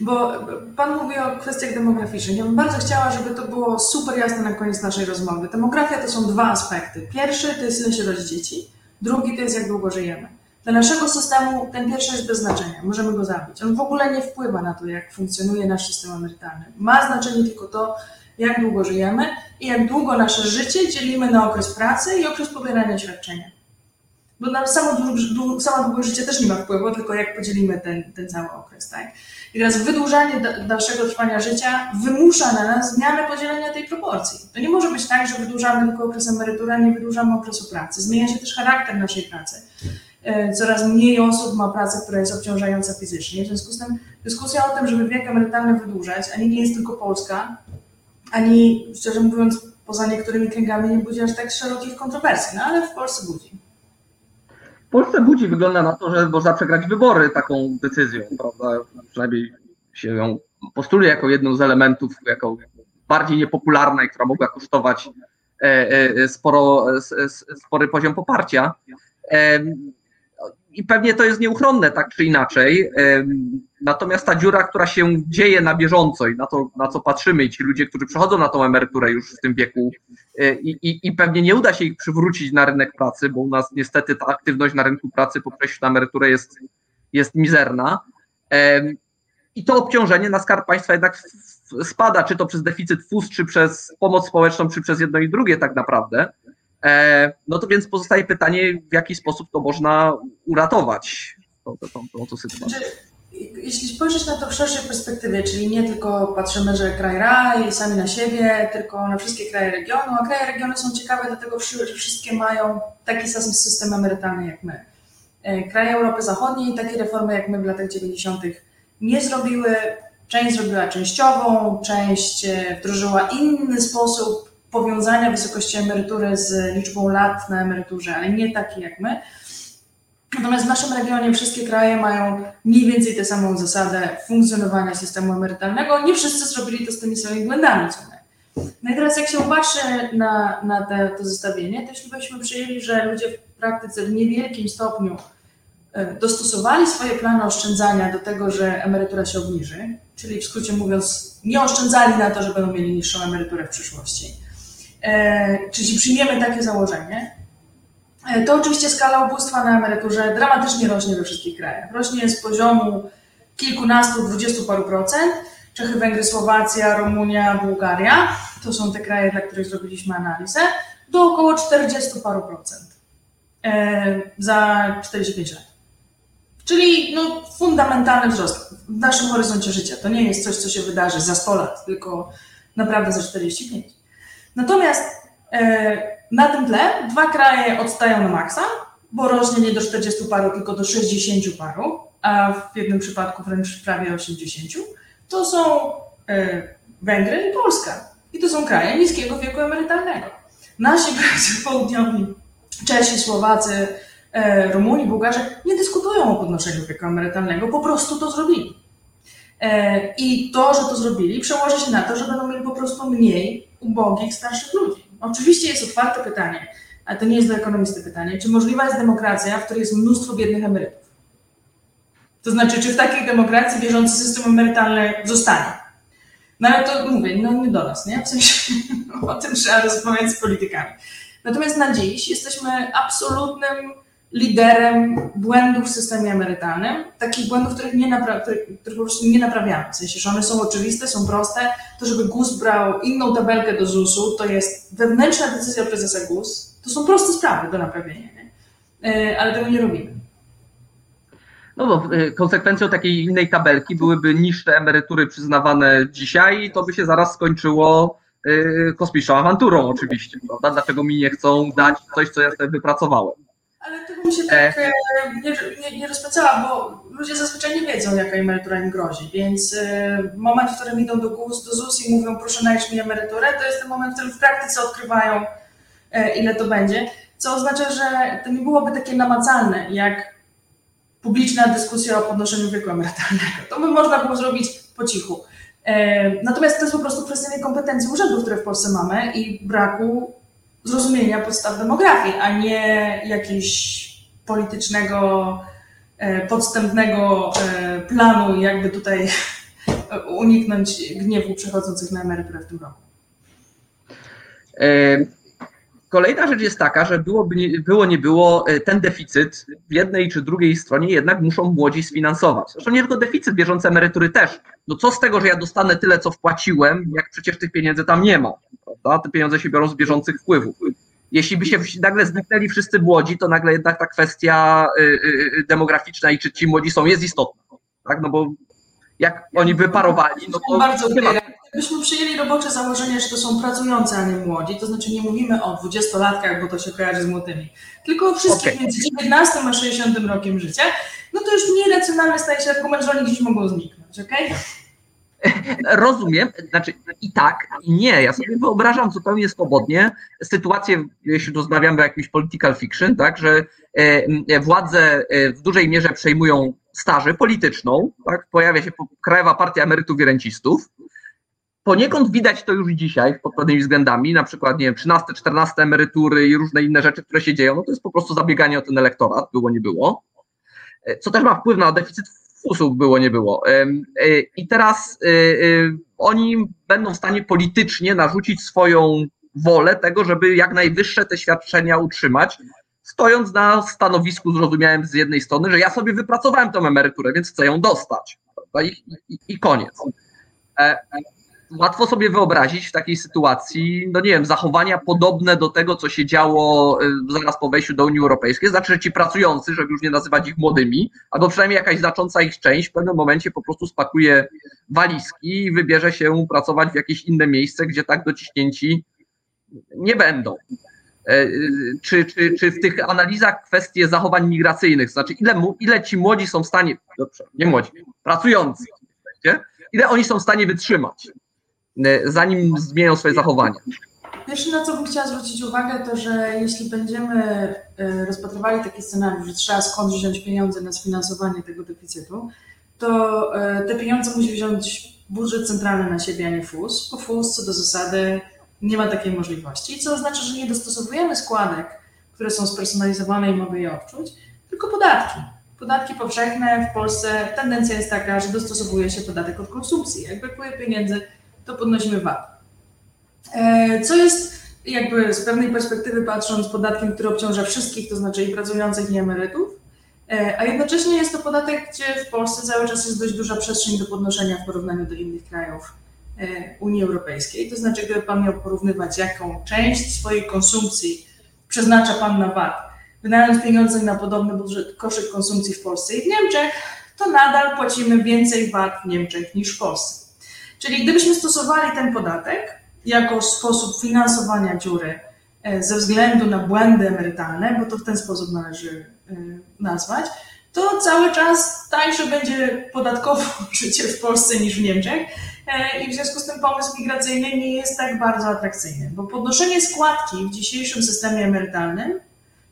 Bo Pan mówi o kwestiach demograficznych. Ja bym bardzo chciała, żeby to było super jasne na koniec naszej rozmowy. Demografia to są dwa aspekty. Pierwszy to jest ile się rodzi dzieci, drugi to jest jak długo żyjemy. Dla naszego systemu ten pierwszy jest bez znaczenia, możemy go zabić. On w ogóle nie wpływa na to, jak funkcjonuje nasz system emerytalny. Ma znaczenie tylko to, jak długo żyjemy i jak długo nasze życie dzielimy na okres pracy i okres pobierania świadczenia. Bo na samo, samo długość życia też nie ma wpływu, tylko jak podzielimy ten, ten cały okres, tak? I teraz wydłużanie dalszego trwania życia wymusza na nas zmianę podzielenia tej proporcji. To nie może być tak, że wydłużamy tylko okres emerytury, a nie wydłużamy okresu pracy. Zmienia się też charakter naszej pracy. E, coraz mniej osób ma pracę, która jest obciążająca fizycznie. W związku z tym dyskusja o tym, żeby wiek emerytalny wydłużać, ani nie jest tylko polska, ani szczerze mówiąc, poza niektórymi kręgami nie budzi aż tak szerokich kontrowersji, no ale w Polsce budzi. Polsce budzi wygląda na to, że można przegrać wybory taką decyzją, prawda? Przynajmniej się ją postuluje jako jedną z elementów, jako bardziej niepopularna i która mogła kosztować e, e, sporo, spory poziom poparcia. I pewnie to jest nieuchronne, tak czy inaczej. Natomiast ta dziura, która się dzieje na bieżąco i na to, na co patrzymy, i ci ludzie, którzy przechodzą na tą emeryturę już w tym wieku, e, i, i, i pewnie nie uda się ich przywrócić na rynek pracy, bo u nas niestety ta aktywność na rynku pracy po przejściu na emeryturę jest, jest mizerna. I to obciążenie na skarb państwa jednak spada, czy to przez deficyt FUS, czy przez pomoc społeczną, czy przez jedno i drugie tak naprawdę. E, no to więc pozostaje pytanie, w jaki sposób to można uratować, tą, tą, tą, tą sytuację. Znaczy, jeśli spojrzeć na to w szerszej perspektywie, czyli nie tylko patrzymy, że kraj raj, sami na siebie, tylko na wszystkie kraje regionu, a kraje regionu są ciekawe dlatego, że wszystkie mają taki sam system emerytalny jak my. E, kraje Europy Zachodniej takie reformy jak my w latach 90. nie zrobiły. Część zrobiła częściową, część e, wdrożyła inny sposób powiązania wysokości emerytury z liczbą lat na emeryturze, ale nie taki jak my. Natomiast w naszym regionie wszystkie kraje mają mniej więcej tę samą zasadę funkcjonowania systemu emerytalnego. Nie wszyscy zrobili to z tymi samymi błędami, co my. No i teraz jak się patrzy na, na te, to zestawienie, to jeśli byśmy przyjęli, że ludzie w praktyce w niewielkim stopniu e, dostosowali swoje plany oszczędzania do tego, że emerytura się obniży, czyli w skrócie mówiąc, nie oszczędzali na to, że będą mieli niższą emeryturę w przyszłości. E, czyli przyjmiemy takie założenie, e, to oczywiście skala ubóstwa na emeryturze dramatycznie rośnie we wszystkich krajach. Rośnie z poziomu kilkunastu, dwudziestu paru procent. Czechy, Węgry, Słowacja, Rumunia, Bułgaria. to są te kraje, dla których zrobiliśmy analizę, do około 40 paru procent e, za 45 lat. Czyli no, fundamentalny wzrost w naszym horyzoncie życia. To nie jest coś, co się wydarzy za 100 lat, tylko naprawdę za 45. Natomiast e, na tym tle dwa kraje odstają na maksa, bo rośnie nie do 40 paru, tylko do 60 paru, a w jednym przypadku wręcz prawie 80. To są e, Węgry i Polska. I to są kraje niskiego wieku emerytalnego. Nasi bracia południowi, Czesi, Słowacy, e, Rumuni, Bułgarzy nie dyskutują o podnoszeniu wieku emerytalnego, po prostu to zrobili. I to, że to zrobili, przełoży się na to, że będą mieli po prostu mniej ubogich starszych ludzi. Oczywiście jest otwarte pytanie, ale to nie jest do ekonomisty pytanie, czy możliwa jest demokracja, w której jest mnóstwo biednych emerytów? To znaczy, czy w takiej demokracji bieżący system emerytalny zostanie? No ale to mówię, no nie do nas, nie? W sensie o tym trzeba rozmawiać z politykami. Natomiast na dziś jesteśmy absolutnym liderem błędów w systemie emerytalnym, takich błędów, których, nie napraw- których, których po prostu nie naprawiamy. W sensie, że one są oczywiste, są proste. To, żeby GUS brał inną tabelkę do ZUS-u, to jest wewnętrzna decyzja prezesa GUS. To są proste sprawy do naprawienia, nie? E, ale tego nie robimy. No bo y, konsekwencją takiej innej tabelki byłyby niższe emerytury przyznawane dzisiaj i to by się zaraz skończyło y, kosmiczną awanturą oczywiście, prawda? Dlaczego mi nie chcą dać coś, co ja sobie wypracowałem? Ale tego mi się tak e, nie, nie, nie rozpędzała, bo ludzie zazwyczaj nie wiedzą, jaka emerytura im grozi, więc e, moment, w którym idą do GUS, do ZUS i mówią, proszę najdź mi emeryturę, to jest ten moment, w którym w praktyce odkrywają, e, ile to będzie, co oznacza, że to nie byłoby takie namacalne, jak publiczna dyskusja o podnoszeniu wieku emerytalnego. To by można było zrobić po cichu. Natomiast to jest po prostu kwestia niekompetencji urzędów, które w Polsce mamy i braku zrozumienia podstaw demografii, a nie jakiegoś politycznego, podstępnego planu, jakby tutaj uniknąć gniewu przechodzących na emeryturę w tym roku. Kolejna rzecz jest taka, że byłoby, było nie było, ten deficyt w jednej czy drugiej stronie jednak muszą młodzi sfinansować. Zresztą nie tylko deficyt, bieżące emerytury też. No co z tego, że ja dostanę tyle, co wpłaciłem, jak przecież tych pieniędzy tam nie ma. Prawda? Te pieniądze się biorą z bieżących wpływów. Jeśli by się nagle zniknęli wszyscy młodzi, to nagle jednak ta kwestia demograficzna i czy ci młodzi są jest istotna. Tak? No bo jak oni by parowali, no to bardzo Gdybyśmy przyjęli robocze założenie, że to są pracujący, a nie młodzi, to znaczy nie mówimy o dwudziestolatkach, bo to się kojarzy z młodymi, tylko o wszystkich okay. między 19 a 60 rokiem życia, no to już mniej racjonalny staje się argument, że oni gdzieś mogą zniknąć, okej? Okay? Rozumiem, znaczy i tak, i nie. Ja sobie wyobrażam zupełnie swobodnie sytuację, jeśli rozmawiamy o jakimś political fiction, tak, że władze w dużej mierze przejmują staży polityczną, tak, pojawia się Krajowa Partia Emerytów i Rencistów, Poniekąd widać to już dzisiaj pod pewnymi względami, na przykład, nie wiem, 13, 14 emerytury i różne inne rzeczy, które się dzieją, no to jest po prostu zabieganie o ten elektorat, było, nie było. Co też ma wpływ na deficyt usług, było, nie było. I teraz oni będą w stanie politycznie narzucić swoją wolę tego, żeby jak najwyższe te świadczenia utrzymać, stojąc na stanowisku zrozumiałem z jednej strony, że ja sobie wypracowałem tą emeryturę, więc chcę ją dostać. I, i, i koniec łatwo sobie wyobrazić w takiej sytuacji, no nie wiem, zachowania podobne do tego, co się działo zaraz po wejściu do Unii Europejskiej. Znaczy, że ci pracujący, żeby już nie nazywać ich młodymi, albo przynajmniej jakaś znacząca ich część w pewnym momencie po prostu spakuje walizki i wybierze się pracować w jakieś inne miejsce, gdzie tak dociśnięci nie będą. Czy, czy, czy w tych analizach kwestie zachowań migracyjnych, znaczy ile, ile ci młodzi są w stanie, dobrze, nie młodzi, pracujący, ile oni są w stanie wytrzymać? Zanim zmienią swoje zachowania. Pierwsze, na co bym chciała zwrócić uwagę, to że jeśli będziemy rozpatrywali taki scenariusz, że trzeba skąd wziąć pieniądze na sfinansowanie tego deficytu, to te pieniądze musi wziąć budżet centralny na siebie, a nie FUS, bo FUS co do zasady nie ma takiej możliwości, co oznacza, że nie dostosowujemy składek, które są spersonalizowane i mogę je odczuć, tylko podatki. Podatki powszechne w Polsce, tendencja jest taka, że dostosowuje się podatek od konsumpcji. Jak brakuje pieniędzy, to podnosimy VAT. Co jest jakby z pewnej perspektywy patrząc podatkiem, który obciąża wszystkich, to znaczy i pracujących, i emerytów, a jednocześnie jest to podatek, gdzie w Polsce cały czas jest dość duża przestrzeń do podnoszenia w porównaniu do innych krajów e, Unii Europejskiej. To znaczy, gdyby Pan miał porównywać, jaką część swojej konsumpcji przeznacza Pan na VAT, wydając pieniądze na podobny budżet, koszyk konsumpcji w Polsce i w Niemczech, to nadal płacimy więcej VAT w Niemczech niż w Polsce. Czyli gdybyśmy stosowali ten podatek jako sposób finansowania dziury e, ze względu na błędy emerytalne, bo to w ten sposób należy e, nazwać, to cały czas tańsze będzie podatkowo życie w Polsce niż w Niemczech e, i w związku z tym pomysł migracyjny nie jest tak bardzo atrakcyjny, bo podnoszenie składki w dzisiejszym systemie emerytalnym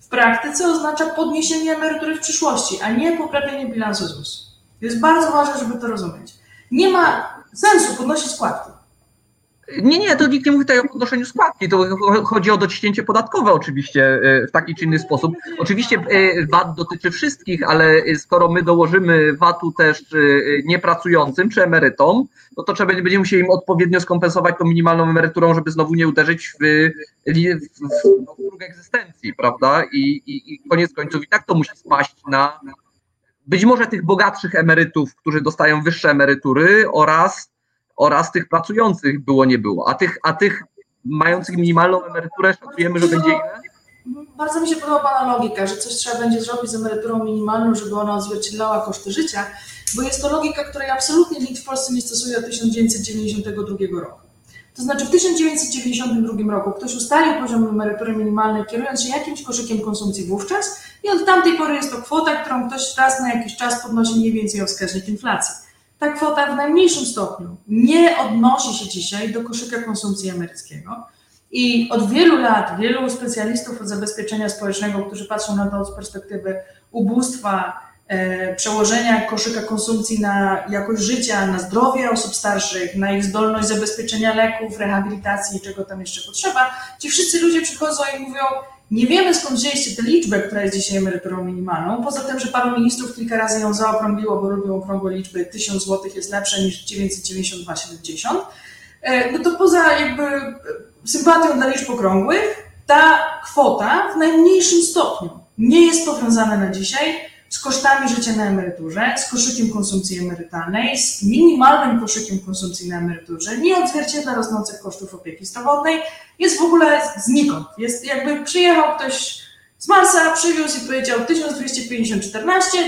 w praktyce oznacza podniesienie emerytury w przyszłości, a nie poprawienie bilansu ZUS. Jest bardzo ważne, żeby to rozumieć. Nie ma sensu podnosić składki. Nie, nie, to nikt nie mówi tutaj o podnoszeniu składki. To chodzi o dociśnięcie podatkowe oczywiście e, w taki czy inny sposób. Oczywiście e, VAT dotyczy wszystkich, ale skoro my dołożymy VAT-u też e, niepracującym czy emerytom, no to trzeba będzie musieli im odpowiednio skompensować tą minimalną emeryturą, żeby znowu nie uderzyć w, w, w próg egzystencji, prawda? I, i, I koniec końców i tak to musi spaść na być może tych bogatszych emerytów, którzy dostają wyższe emerytury oraz oraz tych pracujących było, nie było. A tych, a tych mających minimalną emeryturę szacujemy, że będzie? Bardzo mi się podoba Pana logika, że coś trzeba będzie zrobić z emeryturą minimalną, żeby ona odzwierciedlała koszty życia, bo jest to logika, której absolutnie nikt w Polsce nie stosuje od 1992 roku. To znaczy w 1992 roku ktoś ustalił poziom emerytury minimalnej, kierując się jakimś koszykiem konsumpcji wówczas i od tamtej pory jest to kwota, którą ktoś raz na jakiś czas podnosi mniej więcej o wskaźnik inflacji ta kwota w najmniejszym stopniu nie odnosi się dzisiaj do koszyka konsumpcji emeryckiego. I od wielu lat wielu specjalistów od zabezpieczenia społecznego, którzy patrzą na to z perspektywy ubóstwa, przełożenia koszyka konsumpcji na jakość życia, na zdrowie osób starszych, na ich zdolność zabezpieczenia leków, rehabilitacji i czego tam jeszcze potrzeba, ci wszyscy ludzie przychodzą i mówią, nie wiemy skąd wzięliście tę liczbę, która jest dzisiaj emeryturą minimalną, poza tym, że paru ministrów kilka razy ją zaokrągliło, bo lubią okrągłe liczby, 1000 zł jest lepsze niż 992,70. E, no to poza jakby sympatią dla liczb okrągłych, ta kwota w najmniejszym stopniu nie jest powiązana na dzisiaj z kosztami życia na emeryturze, z koszykiem konsumpcji emerytalnej, z minimalnym koszykiem konsumpcji na emeryturze, nie odzwierciedla rosnących kosztów opieki zdrowotnej, jest w ogóle znikąd. Jest jakby przyjechał ktoś z Marsa, przywiózł i powiedział 1250-14,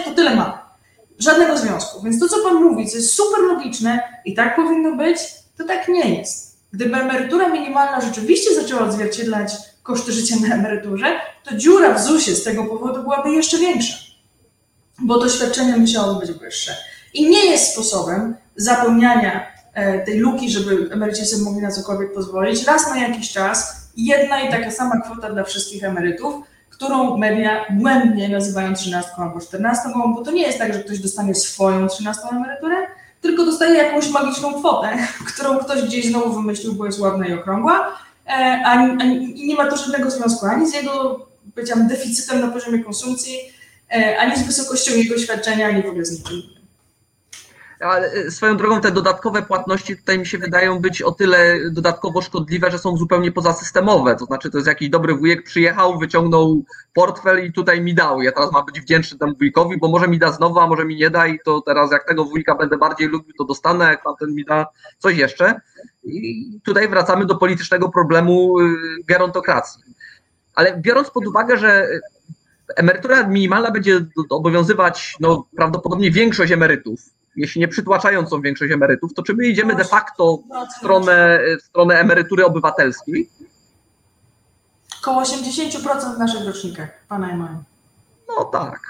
to tyle ma. Żadnego związku. Więc to, co Pan mówi, co jest super logiczne i tak powinno być, to tak nie jest. Gdyby emerytura minimalna rzeczywiście zaczęła odzwierciedlać koszty życia na emeryturze, to dziura w ZUS-ie z tego powodu byłaby jeszcze większa bo to świadczenie musiało być wyższe. I nie jest sposobem zapełniania e, tej luki, żeby emeryci sobie mogli na cokolwiek pozwolić, raz na jakiś czas jedna i taka sama kwota dla wszystkich emerytów, którą media błędnie nazywają 13 albo 14, bo to nie jest tak, że ktoś dostanie swoją 13 emeryturę, tylko dostaje jakąś magiczną kwotę, którą ktoś gdzieś znowu wymyślił, bo jest ładna i okrągła, e, a, nie ma to żadnego związku ani z jego, powiedziałam, deficytem na poziomie konsumpcji, ani z wysokością jego świadczenia, ani w ogóle z niczym Ale e, swoją drogą te dodatkowe płatności tutaj mi się wydają być o tyle dodatkowo szkodliwe, że są zupełnie pozasystemowe. To znaczy, to jest jakiś dobry wujek przyjechał, wyciągnął portfel i tutaj mi dał. Ja teraz mam być wdzięczny temu wujkowi, bo może mi da znowu, a może mi nie da i to teraz jak tego wujka będę bardziej lubił, to dostanę, jak tamten mi da coś jeszcze. I tutaj wracamy do politycznego problemu y, gerontokracji. Ale biorąc pod uwagę, że emerytura minimalna będzie obowiązywać no, prawdopodobnie większość emerytów, jeśli nie przytłaczającą większość emerytów, to czy my idziemy de facto w stronę, w stronę emerytury obywatelskiej? Około 80% w naszych rocznikach, pana Emanuel. No tak.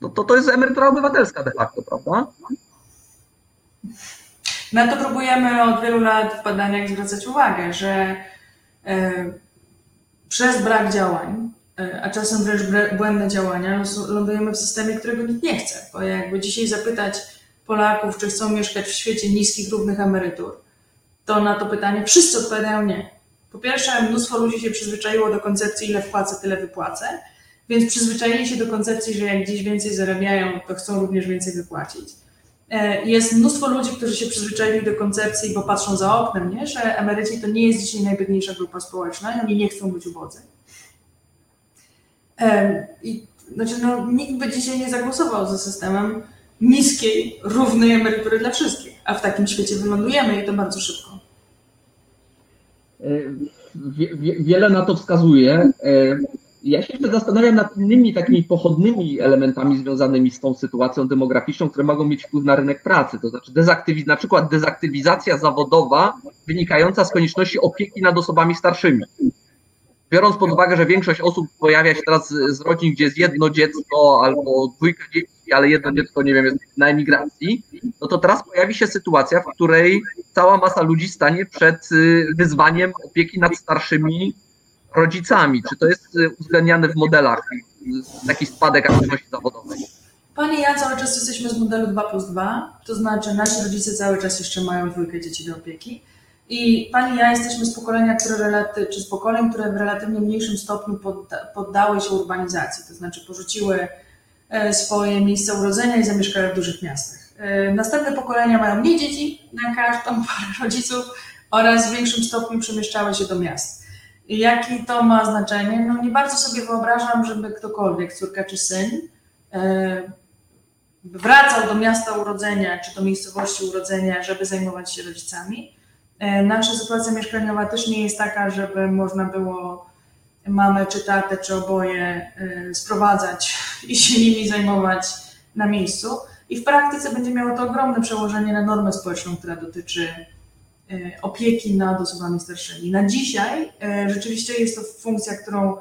No to, to jest emerytura obywatelska de facto, prawda? Na to próbujemy od wielu lat w badaniach zwracać uwagę, że y, przez brak działań E, a czasem wręcz błędne działania, lądujemy w systemie, którego nikt nie chce. Bo jakby dzisiaj zapytać Polaków, czy chcą mieszkać w świecie niskich, równych emerytur, to na to pytanie wszyscy odpowiadają nie. Po pierwsze, mnóstwo ludzi się przyzwyczaiło do koncepcji, ile wpłacę, tyle wypłacę, więc przyzwyczaili się do koncepcji, że jak gdzieś więcej zarabiają, to chcą również więcej wypłacić. E, jest mnóstwo ludzi, którzy się przyzwyczaili do koncepcji, bo patrzą za oknem, nie? że emeryci to nie jest dzisiaj najbiedniejsza grupa społeczna i oni nie chcą być ubodzy. I znaczy, no, nikt by dzisiaj nie zagłosował za systemem niskiej, równej emerytury dla wszystkich. a w takim świecie wylądujemy i to bardzo szybko. Wie- wie- Wiele na to wskazuje. Ja się jeszcze zastanawiam nad innymi takimi pochodnymi elementami związanymi z tą sytuacją demograficzną, które mogą mieć wpływ na rynek pracy. To znaczy dezaktywiz- na przykład dezaktywizacja zawodowa wynikająca z konieczności opieki nad osobami starszymi. Biorąc pod uwagę, że większość osób pojawia się teraz z rodzin, gdzie jest jedno dziecko albo dwójka dzieci, ale jedno dziecko, nie wiem, jest na emigracji, no to teraz pojawi się sytuacja, w której cała masa ludzi stanie przed y, wyzwaniem opieki nad starszymi rodzicami. Czy to jest y, uwzględniane w modelach, y, taki spadek aktywności zawodowej? Panie, ja cały czas jesteśmy z modelu 2 plus 2, to znaczy nasi rodzice cały czas jeszcze mają dwójkę dzieci do opieki. I pani i ja jesteśmy z pokolenia, które relaty, czy z pokoleń, które w relatywnie mniejszym stopniu podda, poddały się urbanizacji, to znaczy porzuciły e, swoje miejsca urodzenia i zamieszkały w dużych miastach. E, Następne pokolenia mają mniej dzieci na każdą parę rodziców oraz w większym stopniu przemieszczały się do miast. Jakie to ma znaczenie? No nie bardzo sobie wyobrażam, żeby ktokolwiek, córka czy syn, e, wracał do miasta urodzenia czy do miejscowości urodzenia, żeby zajmować się rodzicami. E, Nasza sytuacja mieszkaniowa też nie jest taka, żeby można było mamę czy tatę, czy oboje e, sprowadzać i się nimi zajmować na miejscu. I w praktyce będzie miało to ogromne przełożenie na normę społeczną, która dotyczy e, opieki nad osobami starszymi. Na dzisiaj rzeczywiście jest to funkcja, którą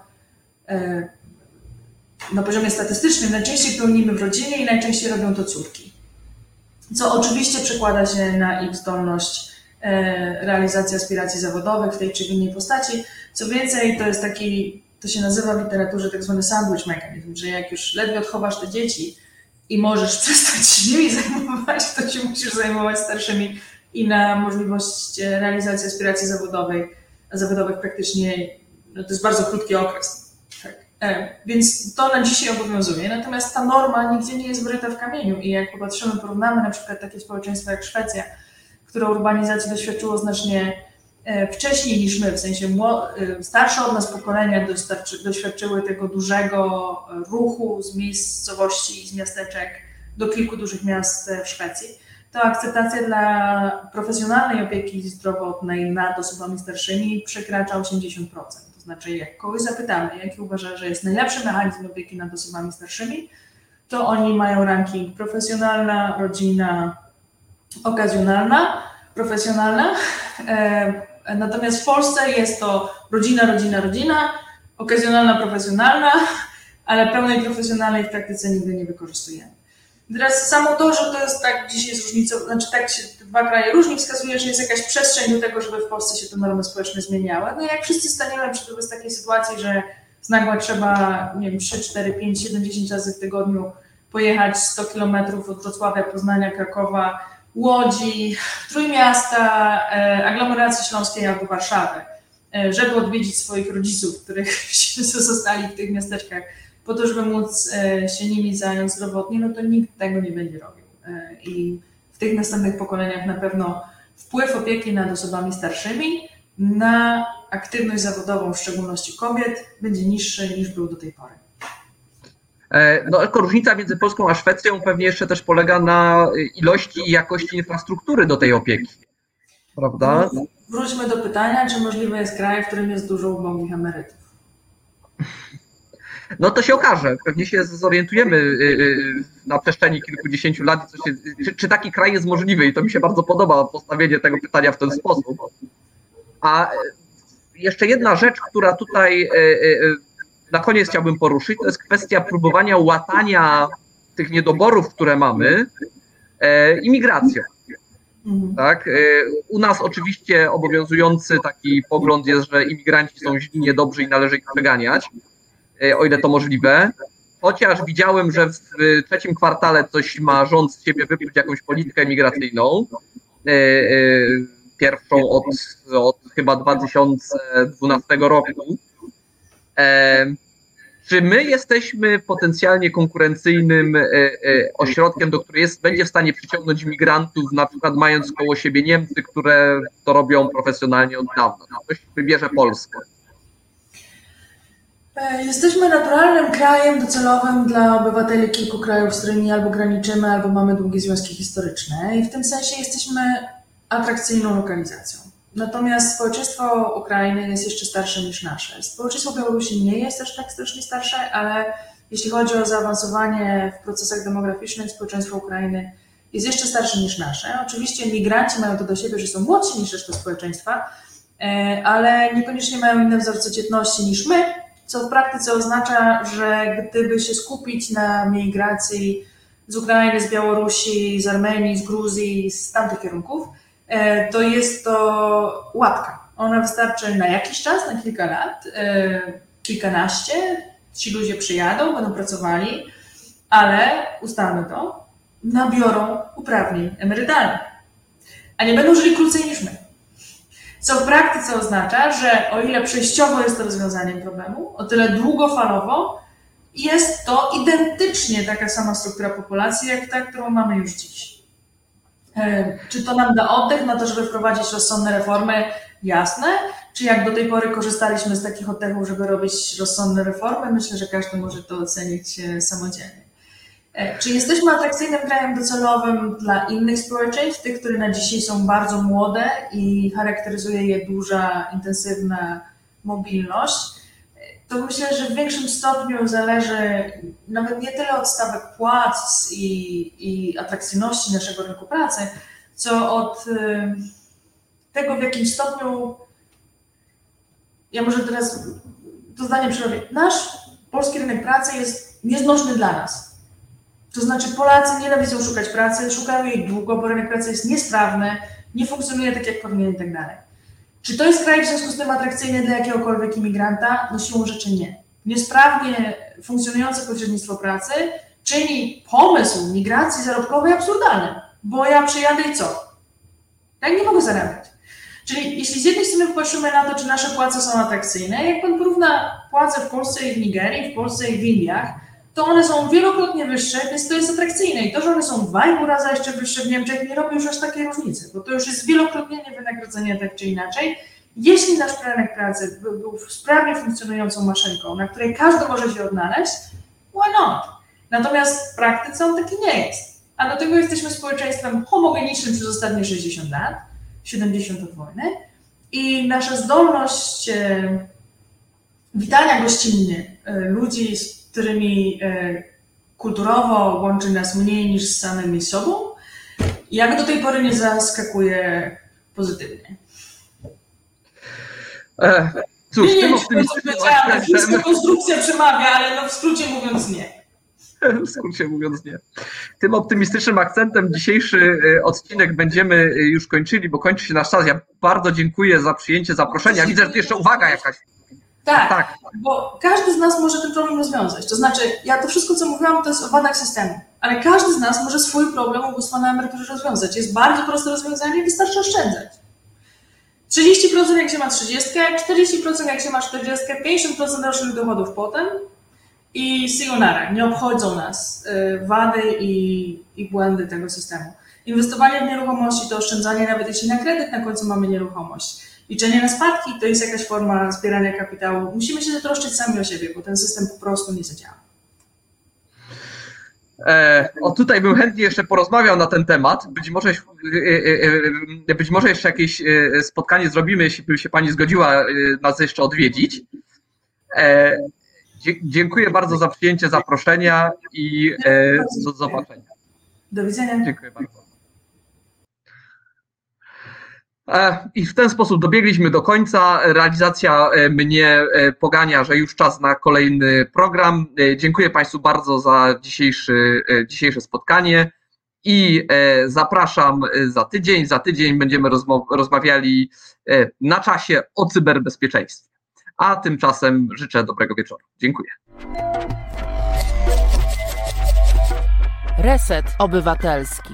na poziomie statystycznym najczęściej pełnimy w rodzinie i najczęściej robią to córki. Co oczywiście przekłada się na ich zdolność realizacji aspiracji zawodowych w tej czy innej postaci. Co więcej, to jest taki, to się nazywa w literaturze tak zwany sandwich mechanism, że jak już ledwie odchowasz te dzieci i możesz przestać się nimi zajmować, to się musisz zajmować starszymi i na możliwość e, realizacji aspiracji zawodowej, zawodowych praktycznie, no to jest bardzo krótki okres. Tak. E, Więc to na dzisiaj obowiązuje. Natomiast ta norma nigdzie nie jest wryta w kamieniu i jak popatrzymy, porównamy na przykład takie społeczeństwa jak Szwecja, które urbanizacji doświadczyło znacznie e, wcześniej niż my, w sensie e, starsze od nas pokolenia doświadczyły tego dużego e, ruchu z miejscowości, z miasteczek do kilku dużych miast w Szwecji, to akceptacja dla profesjonalnej opieki zdrowotnej nad osobami starszymi przekracza 80%. To znaczy, jak kogoś zapytamy, jaki uważa, że jest najlepszy mechanizm opieki nad osobami starszymi, to oni mają ranking profesjonalna, rodzina, okazjonalna, profesjonalna. E, Natomiast w Polsce jest to rodzina, rodzina, rodzina, okazjonalna, profesjonalna, ale pełnej profesjonalnej w praktyce nigdy nie wykorzystujemy. Teraz samo to, że to jest tak, dzisiaj różnica, znaczy tak się te dwa kraje różni, wskazuje, że jest jakaś przestrzeń do tego, żeby w Polsce się te normy społeczne zmieniały. No jak wszyscy staniemy przy wobec takiej sytuacji, że z nagła trzeba, nie wiem, 3, 4, 5, 7, 10 razy w tygodniu pojechać 100 kilometrów od Wrocławia, Poznania, Krakowa, Łodzi, Trójmiasta, e, aglomeracji śląskiej albo Warszawy, e, żeby odwiedzić swoich rodziców, których zostali w tych miasteczkach, po to, żeby móc e, się nimi zająć zdrowotnie, no to nikt tego nie będzie robił. I w tych następnych pokoleniach na pewno wpływ opieki nad osobami starszymi na aktywność zawodową, w szczególności kobiet, będzie niższy niż był do tej pory. E, No, tylko różnica między Polską a Szwecją pewnie jeszcze też polega na ilości i jakości infrastruktury do tej opieki. Prawda? Wróćmy do pytania, czy możliwy jest kraj, w którym jest dużo ubogich emerytów. No to się okaże. Pewnie się zorientujemy y, y, na przestrzeni kilkudziesięciu lat, co się, czy, czy taki kraj jest możliwy. I to mi się bardzo podoba postawienie tego pytania w ten sposób. A jeszcze jedna rzecz, która tutaj y, na koniec chciałbym poruszyć, to jest kwestia próbowania łatania tych niedoborów, które mamy, e, imigracją. Mhm. Tak? Y, U nas oczywiście obowiązujący taki pogląd jest, że imigranci są źli, niedobrzy i należy ich przeganiać, y, o ile to możliwe. Chociaż widziałem, że w trzecim kwartale coś ma rząd z siebie wypluć jakąś politykę migracyjną. y, Pierwszą od, od chyba 2012 roku. Czy my jesteśmy potencjalnie konkurencyjnym e, e, ośrodkiem, do którego będzie w stanie przyciągnąć imigrantów, na przykład mając koło siebie Niemcy, które to robią profesjonalnie od dawna? Ktoś wybierze Polskę. E, Jesteśmy naturalnym krajem docelowym dla obywateli kilku krajów, z którymi albo graniczymy, albo mamy długie związki historyczne i w tym sensie jesteśmy atrakcyjną lokalizacją. Natomiast społeczeństwo Ukrainy jest jeszcze starsze niż nasze. Społeczeństwo Białorusi nie jest też tak strasznie starsze, ale jeśli chodzi o zaawansowanie w procesach demograficznych, społeczeństwo Ukrainy jest jeszcze starsze niż nasze. Oczywiście migranci mają to do siebie, że są młodsi niż reszta społeczeństwa, e, ale niekoniecznie mają inne wzorce dzietności niż my, co w praktyce oznacza, że gdyby się skupić na migracji z Ukrainy, z Białorusi, z Armenii, z Gruzji, z tamtych kierunków, to jest to łatka. Ona wystarczy na jakiś czas, na kilka lat, e, kilkanaście. Ci ludzie przyjadą, będą pracowali, ale ustalmy to, nabiorą uprawnień emerytalnych, a nie będą żyli krócej niż my. Co w praktyce oznacza, że o ile przejściowo jest to rozwiązaniem problemu, o tyle długofalowo jest to identycznie taka sama struktura populacji, jak ta, którą mamy już dziś. Czy to nam da oddech na to, żeby wprowadzić rozsądne reformy? Jasne. Czy jak do tej pory korzystaliśmy z takich oddechów, żeby robić rozsądne reformy? Myślę, że każdy może to ocenić e, samodzielnie. E, Czy jesteśmy atrakcyjnym krajem docelowym dla innych społeczeństw, tych, które na dzisiaj są bardzo młode i charakteryzuje je duża, intensywna mobilność? To myślę, że w większym stopniu zależy nawet nie tyle od stawek płac i, i atrakcyjności naszego rynku pracy, co od y, tego, w jakim stopniu. Ja może teraz to zdanie przerobię. Nasz polski rynek pracy jest nieznośny dla nas. To znaczy Polacy nienawidzą szukać pracy, szukają jej długo, bo rynek pracy jest niesprawny, nie funkcjonuje tak, jak powinien i tak dalej. Czy to jest kraj w związku z tym atrakcyjny dla jakiegokolwiek imigranta? No siłą rzeczy nie. Niesprawnie funkcjonujące pośrednictwo pracy czyni pomysł migracji zarobkowej absurdalnym, bo ja przyjadę i co? Tak nie mogę zarabiać. Czyli jeśli z jednej strony popatrzymy na to, czy nasze płace są atrakcyjne, jak pan porówna płace w Polsce i w Nigerii, w Polsce i w Indiach, to one są wielokrotnie wyższe, więc to jest atrakcyjne. I to, że one są dwa i pół razy jeszcze wyższe w Niemczech, nie robi już aż takiej różnicy, bo to już jest wielokrotnienie wynagrodzenia tak czy inaczej. Jeśli nasz rynek pracy by- był sprawnie funkcjonującą maszynką, na której każdy może się odnaleźć, why not? Natomiast w praktyce on taki nie jest. A do tego jesteśmy społeczeństwem homogenicznym przez ostatnie 60 lat, 70 od wojny i nasza zdolność e, witania gościnnie e, ludzi, z którymi e, kulturowo łączy nas mniej niż z samymi sobą, jak do tej pory nie zaskakuje pozytywnie. E, cóż, nie tym optymistycznym wszystko konstrukcja przemawia, ale no w skrócie mówiąc nie. w skrócie mówiąc nie. Tym optymistycznym akcentem dzisiejszy e, odcinek będziemy już kończyli, bo kończy się nasz czas. Ja bardzo dziękuję za przyjęcie zaproszenia. Widzę, że tu jeszcze uwaga jakaś. Tak, Tak, bo każdy z nas może ten problem rozwiązać. To znaczy, ja to wszystko, co mówiłam, to jest o wadach systemu, ale każdy z nas może swój problem ubóstwa na emeryturze rozwiązać. Jest bardzo proste rozwiązanie, wystarczy oszczędzać. 30% jak się ma 30, 40% jak się ma 40, 50% rocznych dochodów potem i sayonara. Nie obchodzą nas y, wady i, i błędy tego systemu. Inwestowanie w nieruchomości to oszczędzanie, nawet jeśli na kredyt na końcu mamy nieruchomość. Liczenie na spadki to jest jakaś forma zbierania kapitału. Musimy się zatroszczyć sami o siebie, bo ten system po prostu nie zadziała. E, o tutaj bym chętnie jeszcze porozmawiał na ten temat. Być może, e, e, e, być może jeszcze jakieś spotkanie zrobimy, jeśli by się Pani zgodziła nas jeszcze odwiedzić. E, Dziękuję bardzo za przyjęcie zaproszenia i do zobaczenia. Do widzenia. Dziękuję bardzo. E, I w ten sposób dobiegliśmy do końca. Realizacja e, mnie e, pogania, że już czas na kolejny program. E, Dziękuję Państwu bardzo za dzisiejszy, e, dzisiejsze spotkanie i e, zapraszam e, za tydzień. Za tydzień będziemy rozmawiali e, na czasie o cyberbezpieczeństwie. A tymczasem życzę dobrego wieczoru. Dziękuję. Reset Obywatelski.